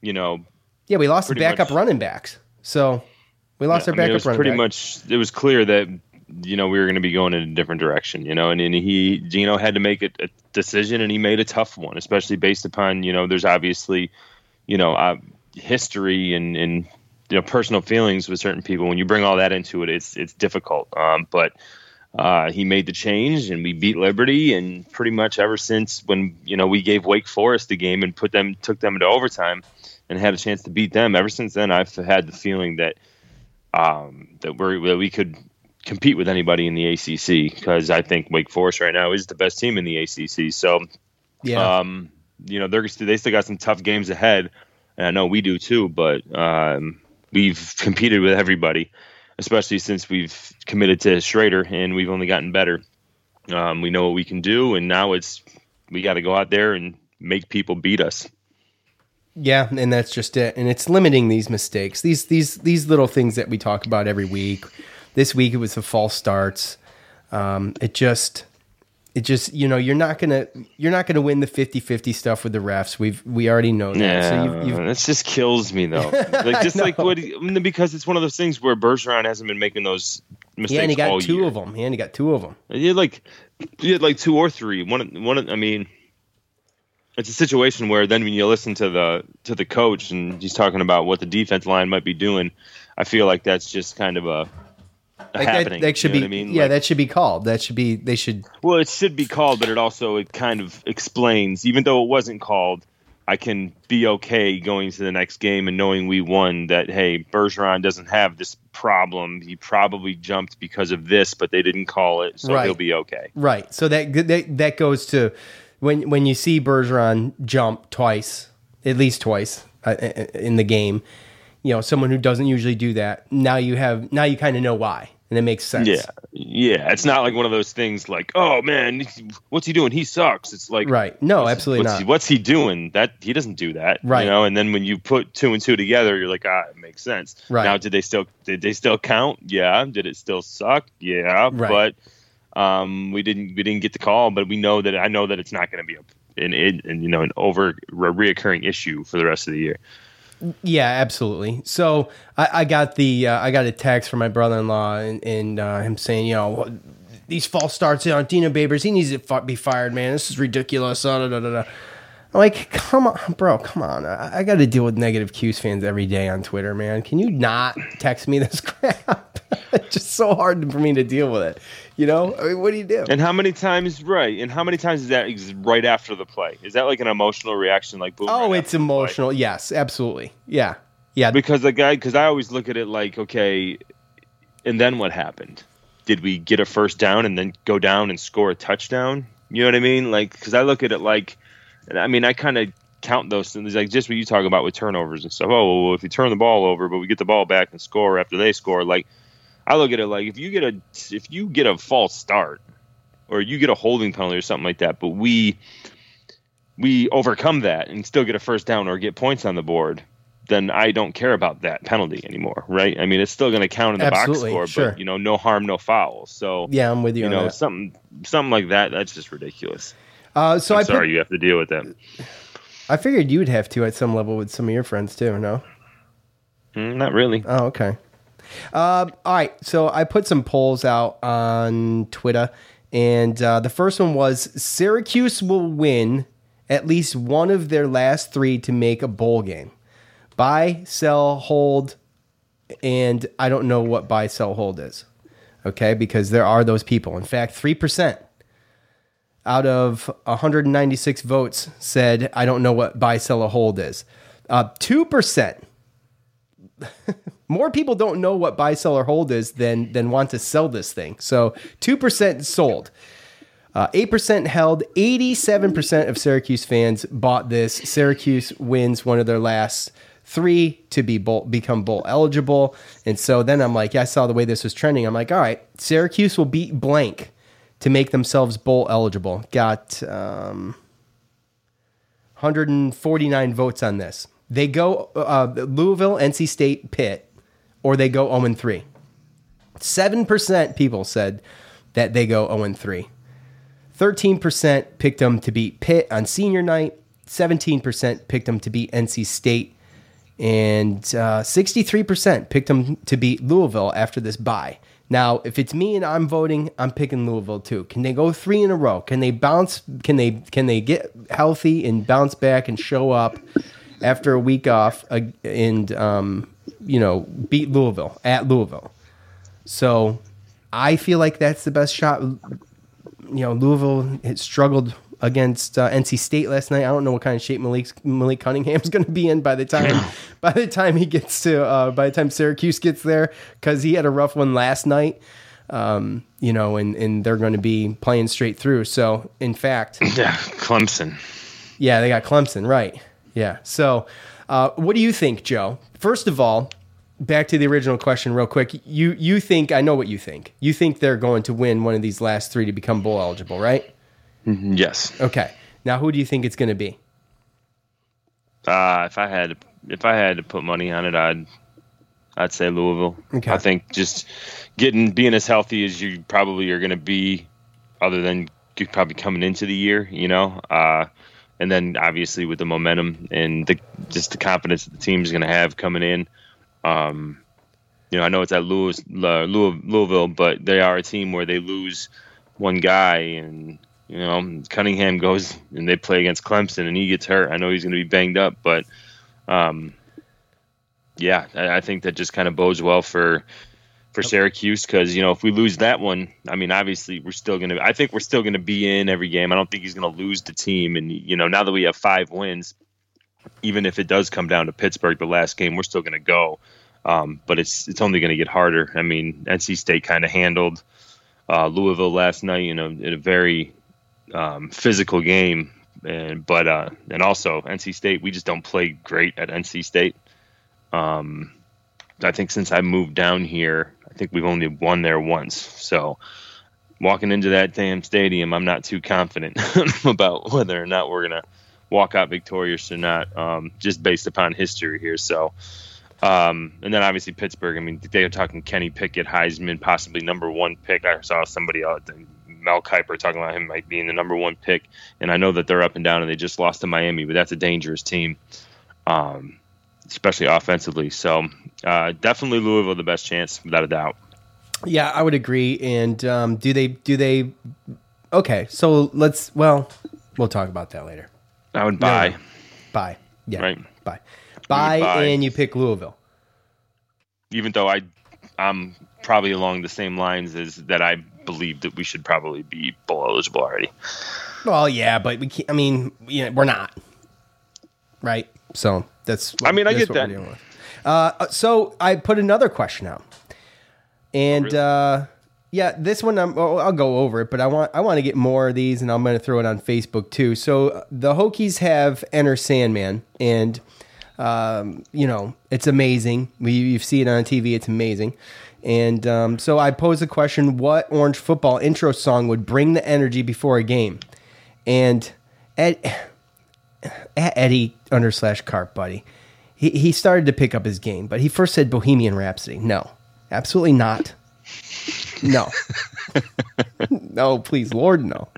Speaker 4: you know.
Speaker 3: yeah, we lost the backup
Speaker 4: much-
Speaker 3: running backs. So we lost
Speaker 4: I
Speaker 3: our
Speaker 4: mean,
Speaker 3: backup
Speaker 4: it was
Speaker 3: running
Speaker 4: pretty
Speaker 3: back.
Speaker 4: much. It was clear that you know we were going to be going in a different direction. You know, and, and he Dino had to make a, a decision, and he made a tough one, especially based upon you know there's obviously you know uh, history and and you know personal feelings with certain people. When you bring all that into it, it's it's difficult. Um, but uh, he made the change, and we beat Liberty, and pretty much ever since when you know we gave Wake Forest the game and put them took them into overtime and had a chance to beat them. Ever since then, I've had the feeling that um, that we that we could compete with anybody in the ACC because I think Wake Forest right now is the best team in the ACC. So,
Speaker 3: Yeah.
Speaker 4: um, you know, they're they still got some tough games ahead, and I know we do too. But um, we've competed with everybody, especially since we've committed to Shrader, and we've only gotten better. Um, we know what we can do, and now it's we got to go out there and make people beat us.
Speaker 3: Yeah, and that's just it. And it's limiting these mistakes. These these these little things that we talk about every week. This week it was the false starts. Um, it just it just you know you're not gonna you're not gonna win the 50-50 stuff with the refs. We've we already know that.
Speaker 4: Yeah,
Speaker 3: So you've, you've
Speaker 4: that just kills me though. Like just like what I because it's one of those things where Bergeron hasn't been making those mistakes
Speaker 3: yeah, and he got two
Speaker 4: year.
Speaker 3: of them. Yeah, and he got two of them.
Speaker 4: He had like he had like two or three. One one I mean it's a situation where then when you listen to the to the coach and he's talking about what the defense line might be doing, I feel like that's just kind of a
Speaker 3: Like that,
Speaker 4: happening.
Speaker 3: that should
Speaker 4: you
Speaker 3: be
Speaker 4: know what I mean?
Speaker 3: yeah,
Speaker 4: Like,
Speaker 3: that should be called. That should be they should
Speaker 4: well, it should be called, but it also it kind of explains, even though it wasn't called. I can be okay going to the next game and knowing we won. That hey, Bergeron doesn't have this problem. He probably jumped because of this, but they didn't call it, so
Speaker 3: Right.
Speaker 4: he'll be okay.
Speaker 3: Right. So that that that goes to when when you see Bergeron jump twice, at least twice uh, in the game. You know, someone who doesn't usually do that. Now you have now you kind of know why, and it makes sense.
Speaker 4: Yeah, yeah. It's not like one of those things like, oh man, what's he doing? He sucks. It's like
Speaker 3: Right. No,
Speaker 4: what's-
Speaker 3: absolutely
Speaker 4: what's
Speaker 3: not.
Speaker 4: What's he doing? That he doesn't do that.
Speaker 3: Right.
Speaker 4: You know. And then when you put two and two together, you're like, ah, it makes sense.
Speaker 3: Right.
Speaker 4: Now, did they still did they still count? Yeah. Did it still suck? Yeah.
Speaker 3: Right.
Speaker 4: But um, we didn't we didn't get the call, but we know that I know that it's not going to be a, an, an, an you know an over a reoccurring issue for the rest of the year.
Speaker 3: Yeah, absolutely. So I, I got the uh, I got a text from my brother in law and, and uh, him saying, you know, these false starts on Dino Babers, he needs to be fired, man. This is ridiculous. Uh, da, da, da. I'm like, come on, bro, come on. I, I got to deal with negative Cuse fans every day on Twitter, man. Can you not text me this crap? it's just so hard for me to deal with it. You know, I mean, what do you do?
Speaker 4: And how many times, right? And how many times is that right after the play? Is that like an emotional reaction, like boom?
Speaker 3: Oh,
Speaker 4: right
Speaker 3: it's emotional. Yes, absolutely. Yeah, yeah.
Speaker 4: Because the guy, because I always look at it like, okay, and then what happened? Did we get a first down and then go down and score a touchdown? You know what I mean? Like, because I look at it like, and I mean, I kind of count those things, like just what you talk about with turnovers and stuff. Oh, well, if you turn the ball over, but we get the ball back and score after they score, like, I look at it like if you get a if you get a false start or you get a holding penalty or something like that, but we we overcome that and still get a first down or get points on the board, then I don't care about that penalty anymore, right? I mean, it's still going to count in the
Speaker 3: Absolutely,
Speaker 4: box score,
Speaker 3: sure.
Speaker 4: but you know, no harm, no foul. So
Speaker 3: Yeah, I'm with you
Speaker 4: You
Speaker 3: on
Speaker 4: know,
Speaker 3: that.
Speaker 4: something something like that. That's just ridiculous.
Speaker 3: Uh, so
Speaker 4: I'm
Speaker 3: I put-
Speaker 4: sorry you have to deal with that.
Speaker 3: I figured you would have to at some level with some of your friends too. No.
Speaker 4: Mm, not really.
Speaker 3: Oh, okay. Um, all right. So I put some polls out on Twitter, and uh, the first one was Syracuse will win at least one of their last three to make a bowl game. Buy, sell, hold, and I don't know what buy, sell, hold is. Okay, because there are those people. In fact, three percent out of 196 votes said I don't know what buy, sell, or hold is. Uh, Two percent more people don't know what buy, sell, or hold is than than want to sell this thing. So two percent sold, uh, eight percent held. Eighty-seven percent of Syracuse fans bought this. Syracuse wins one of their last three to be bowl, become bowl eligible. And so then I'm like, yeah, I saw the way this was trending. I'm like, all right, Syracuse will beat blank to make themselves bowl eligible. Got um, 149 votes on this. They go uh, Louisville, NC State, Pitt, or they go 0 3. 7% people said that they go 0 3. 13% picked them to beat Pitt on senior night. 17% picked them to beat NC State. And uh, 63% picked them to beat Louisville after this bye. Now, if it's me and I'm voting, I'm picking Louisville too. Can they go three in a row? Can they bounce? Can they can they get healthy and bounce back and show up after a week off uh, and um, you know beat Louisville at Louisville. So I feel like that's the best shot. You know, Louisville struggled against uh, NC State last night. I don't know what kind of shape Malik Malik Cunningham's going to be in by the time by the time he gets to uh, by the time Syracuse gets there because he had a rough one last night. Um, you know, and and they're going to be playing straight through. So, in fact,
Speaker 4: yeah, Clemson.
Speaker 3: Yeah, they got Clemson, right? Yeah. So, uh, what do you think, Joe? First of all, back to the original question, real quick. You you think I know what you think. You think they're going to win one of these last three to become bowl eligible, right?
Speaker 4: Mhm, Yes.
Speaker 3: Okay. Now, who do you think it's going to be?
Speaker 4: Uh, if I had if I had to put money on it, I'd I'd say Louisville.
Speaker 3: Okay.
Speaker 4: I think just getting being as healthy as you probably are going to be, other than probably coming into the year, you know, uh, and then obviously with the momentum and the just the confidence that the team is going to have coming in. Um, you know, I know it's at Louis, uh, Louis- Louisville, but they are a team where they lose one guy and you know Cunningham goes and they play against Clemson and he gets hurt. I know he's going to be banged up, but um, yeah, I, I think that just kind of bodes well for for Syracuse because you know if we lose that one, I mean obviously we're still going to. I think we're still going to be in every game. I don't think he's going to lose the team, and you know now that we have five wins, even if it does come down to Pittsburgh the last game, we're still going to go. Um, but it's it's only going to get harder. I mean, NC State kind of handled uh, Louisville last night, you know, in a very um, physical game, and but uh, and also NC State, we just don't play great at NC State. Um, I think since I moved down here, think we've only won there once. So walking into that damn stadium, I'm not too confident about whether or not we're gonna walk out victorious or not, um, just based upon history here. So. Um, and then obviously Pittsburgh. I mean, they were talking Kenny Pickett, Heisman, possibly number one pick. I saw somebody out, Mel Kiper, talking about him like being the number one pick. And I know that they're up and down, and they just lost to Miami, but that's a dangerous team, um, especially offensively. So uh, definitely Louisville the best chance, without a doubt.
Speaker 3: Yeah, I would agree. And um, do they do they? Okay, so let's. Well, we'll talk about that later.
Speaker 4: I would buy.
Speaker 3: Buy. Yeah.
Speaker 4: Right.
Speaker 3: Buy. Buy,
Speaker 4: buy.
Speaker 3: and you pick Louisville.
Speaker 4: Even though I, I'm probably along the same lines as that. I believe that we should probably be bowl eligible already.
Speaker 3: Well, yeah, but we can't. I mean, yeah, we're not. Right. So that's.
Speaker 4: I mean, I get that.
Speaker 3: Uh, so I put another question out, and uh, yeah, this one I'm, well, I'll go over it, but I want I want to get more of these, and I'm going to throw it on Facebook too. So uh, the Hokies have Enter Sandman, and um, you know it's amazing. We you've seen it on TV, it's amazing. And um, so I posed the question: What Orange football intro song would bring the energy before a game? And Ed, at Eddie under slash Carp buddy, he he started to pick up his game, but he first said Bohemian Rhapsody. No, absolutely not. No, no, please, Lord, no.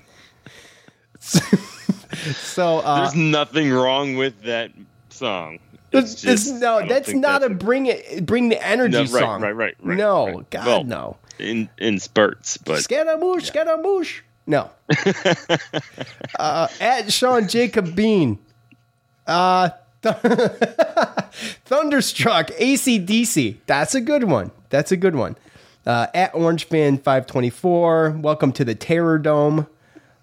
Speaker 3: so uh,
Speaker 4: There's nothing wrong with that song.
Speaker 3: It's,
Speaker 4: just-
Speaker 3: no, that's not a bring it bring the energy
Speaker 4: No, right,
Speaker 3: song.
Speaker 4: right, right, right,
Speaker 3: No,
Speaker 4: right.
Speaker 3: God,
Speaker 4: Well,
Speaker 3: no.
Speaker 4: In in spurts, but
Speaker 3: Scaramouche, Scaramouche. No. uh, at Sean Jacob Bean. Uh, Thunderstruck, ACDC. That's a good one. That's a good one. Uh, at Orange Fan 524. Welcome to the Terror Dome.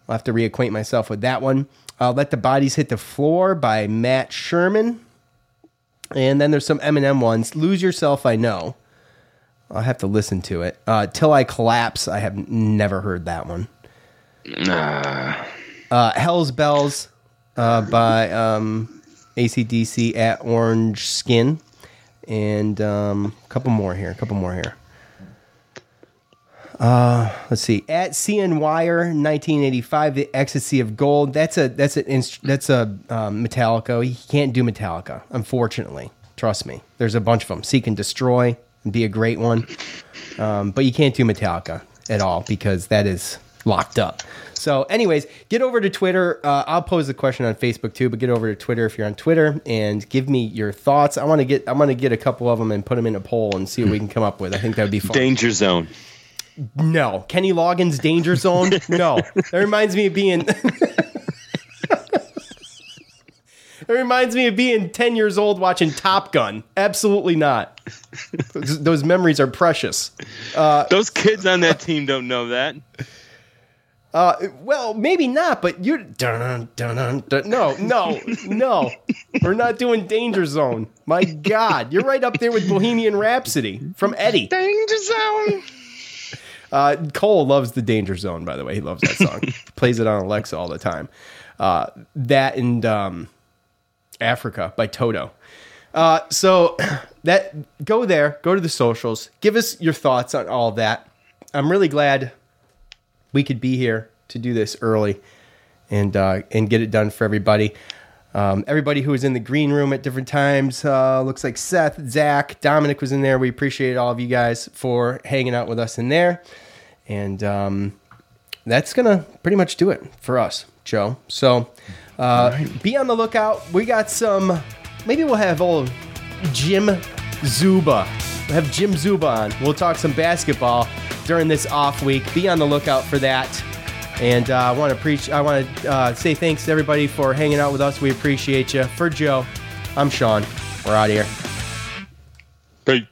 Speaker 3: I'll have to reacquaint myself with that one. Uh, Let the Bodies Hit the Floor by Matt Sherman. And then there's some Eminem ones. Lose Yourself, I Know. I'll have to listen to it. Uh, Till I Collapse, I have never heard that one.
Speaker 4: Nah.
Speaker 3: Uh, Hell's Bells uh, by um, ACDC at Orange Skin. And um, a couple more here. A couple more here. Uh, let's see. At CN Wire, 1985, the Ecstasy of Gold. That's a that's a that's a um, Metallica. He can't do Metallica, unfortunately. Trust me. There's a bunch of them. Seek and Destroy be a great one, um, but you can't do Metallica at all because that is locked up. So, anyways, get over to Twitter. Uh, I'll pose the question on Facebook too, but get over to Twitter if you're on Twitter and give me your thoughts. I want to get I'm going to get a couple of them and put them in a poll and see what we can come up with. I think that would be fun.
Speaker 4: Danger Zone.
Speaker 3: No. Kenny Loggins Danger Zone? No. That reminds me of being That reminds me of being 10 years old watching Top Gun. Absolutely not. those, those memories are precious. Uh,
Speaker 4: Those kids on that team don't know that.
Speaker 3: Uh, well, maybe not, but you're. Dun, dun, dun, dun. No, no, no. We're not doing Danger Zone. My God. You're right up there with Bohemian Rhapsody from Eddie.
Speaker 4: Danger Zone.
Speaker 3: Uh, Cole loves the Danger Zone, by the way. He loves that song. Plays it on Alexa all the time. Uh, that and um, Africa by Toto. Uh, so that go there, go to the socials, give us your thoughts on all that. I'm really glad we could be here to do this early and uh, and get it done for everybody. Um, everybody who was in the green room at different times uh, looks like Seth, Zach, Dominic was in there. We appreciate all of you guys for hanging out with us in there, and um, that's gonna pretty much do it for us, Joe. So uh, be on the lookout. We got some. Maybe we'll have old Jim Zuba. Have Jim Zuba on. We'll talk some basketball during this off week. Be on the lookout for that. And uh, I want to preach. I want to uh, say thanks to everybody for hanging out with us. We appreciate you. For Joe, I'm Sean. We're out of here.
Speaker 4: Peace.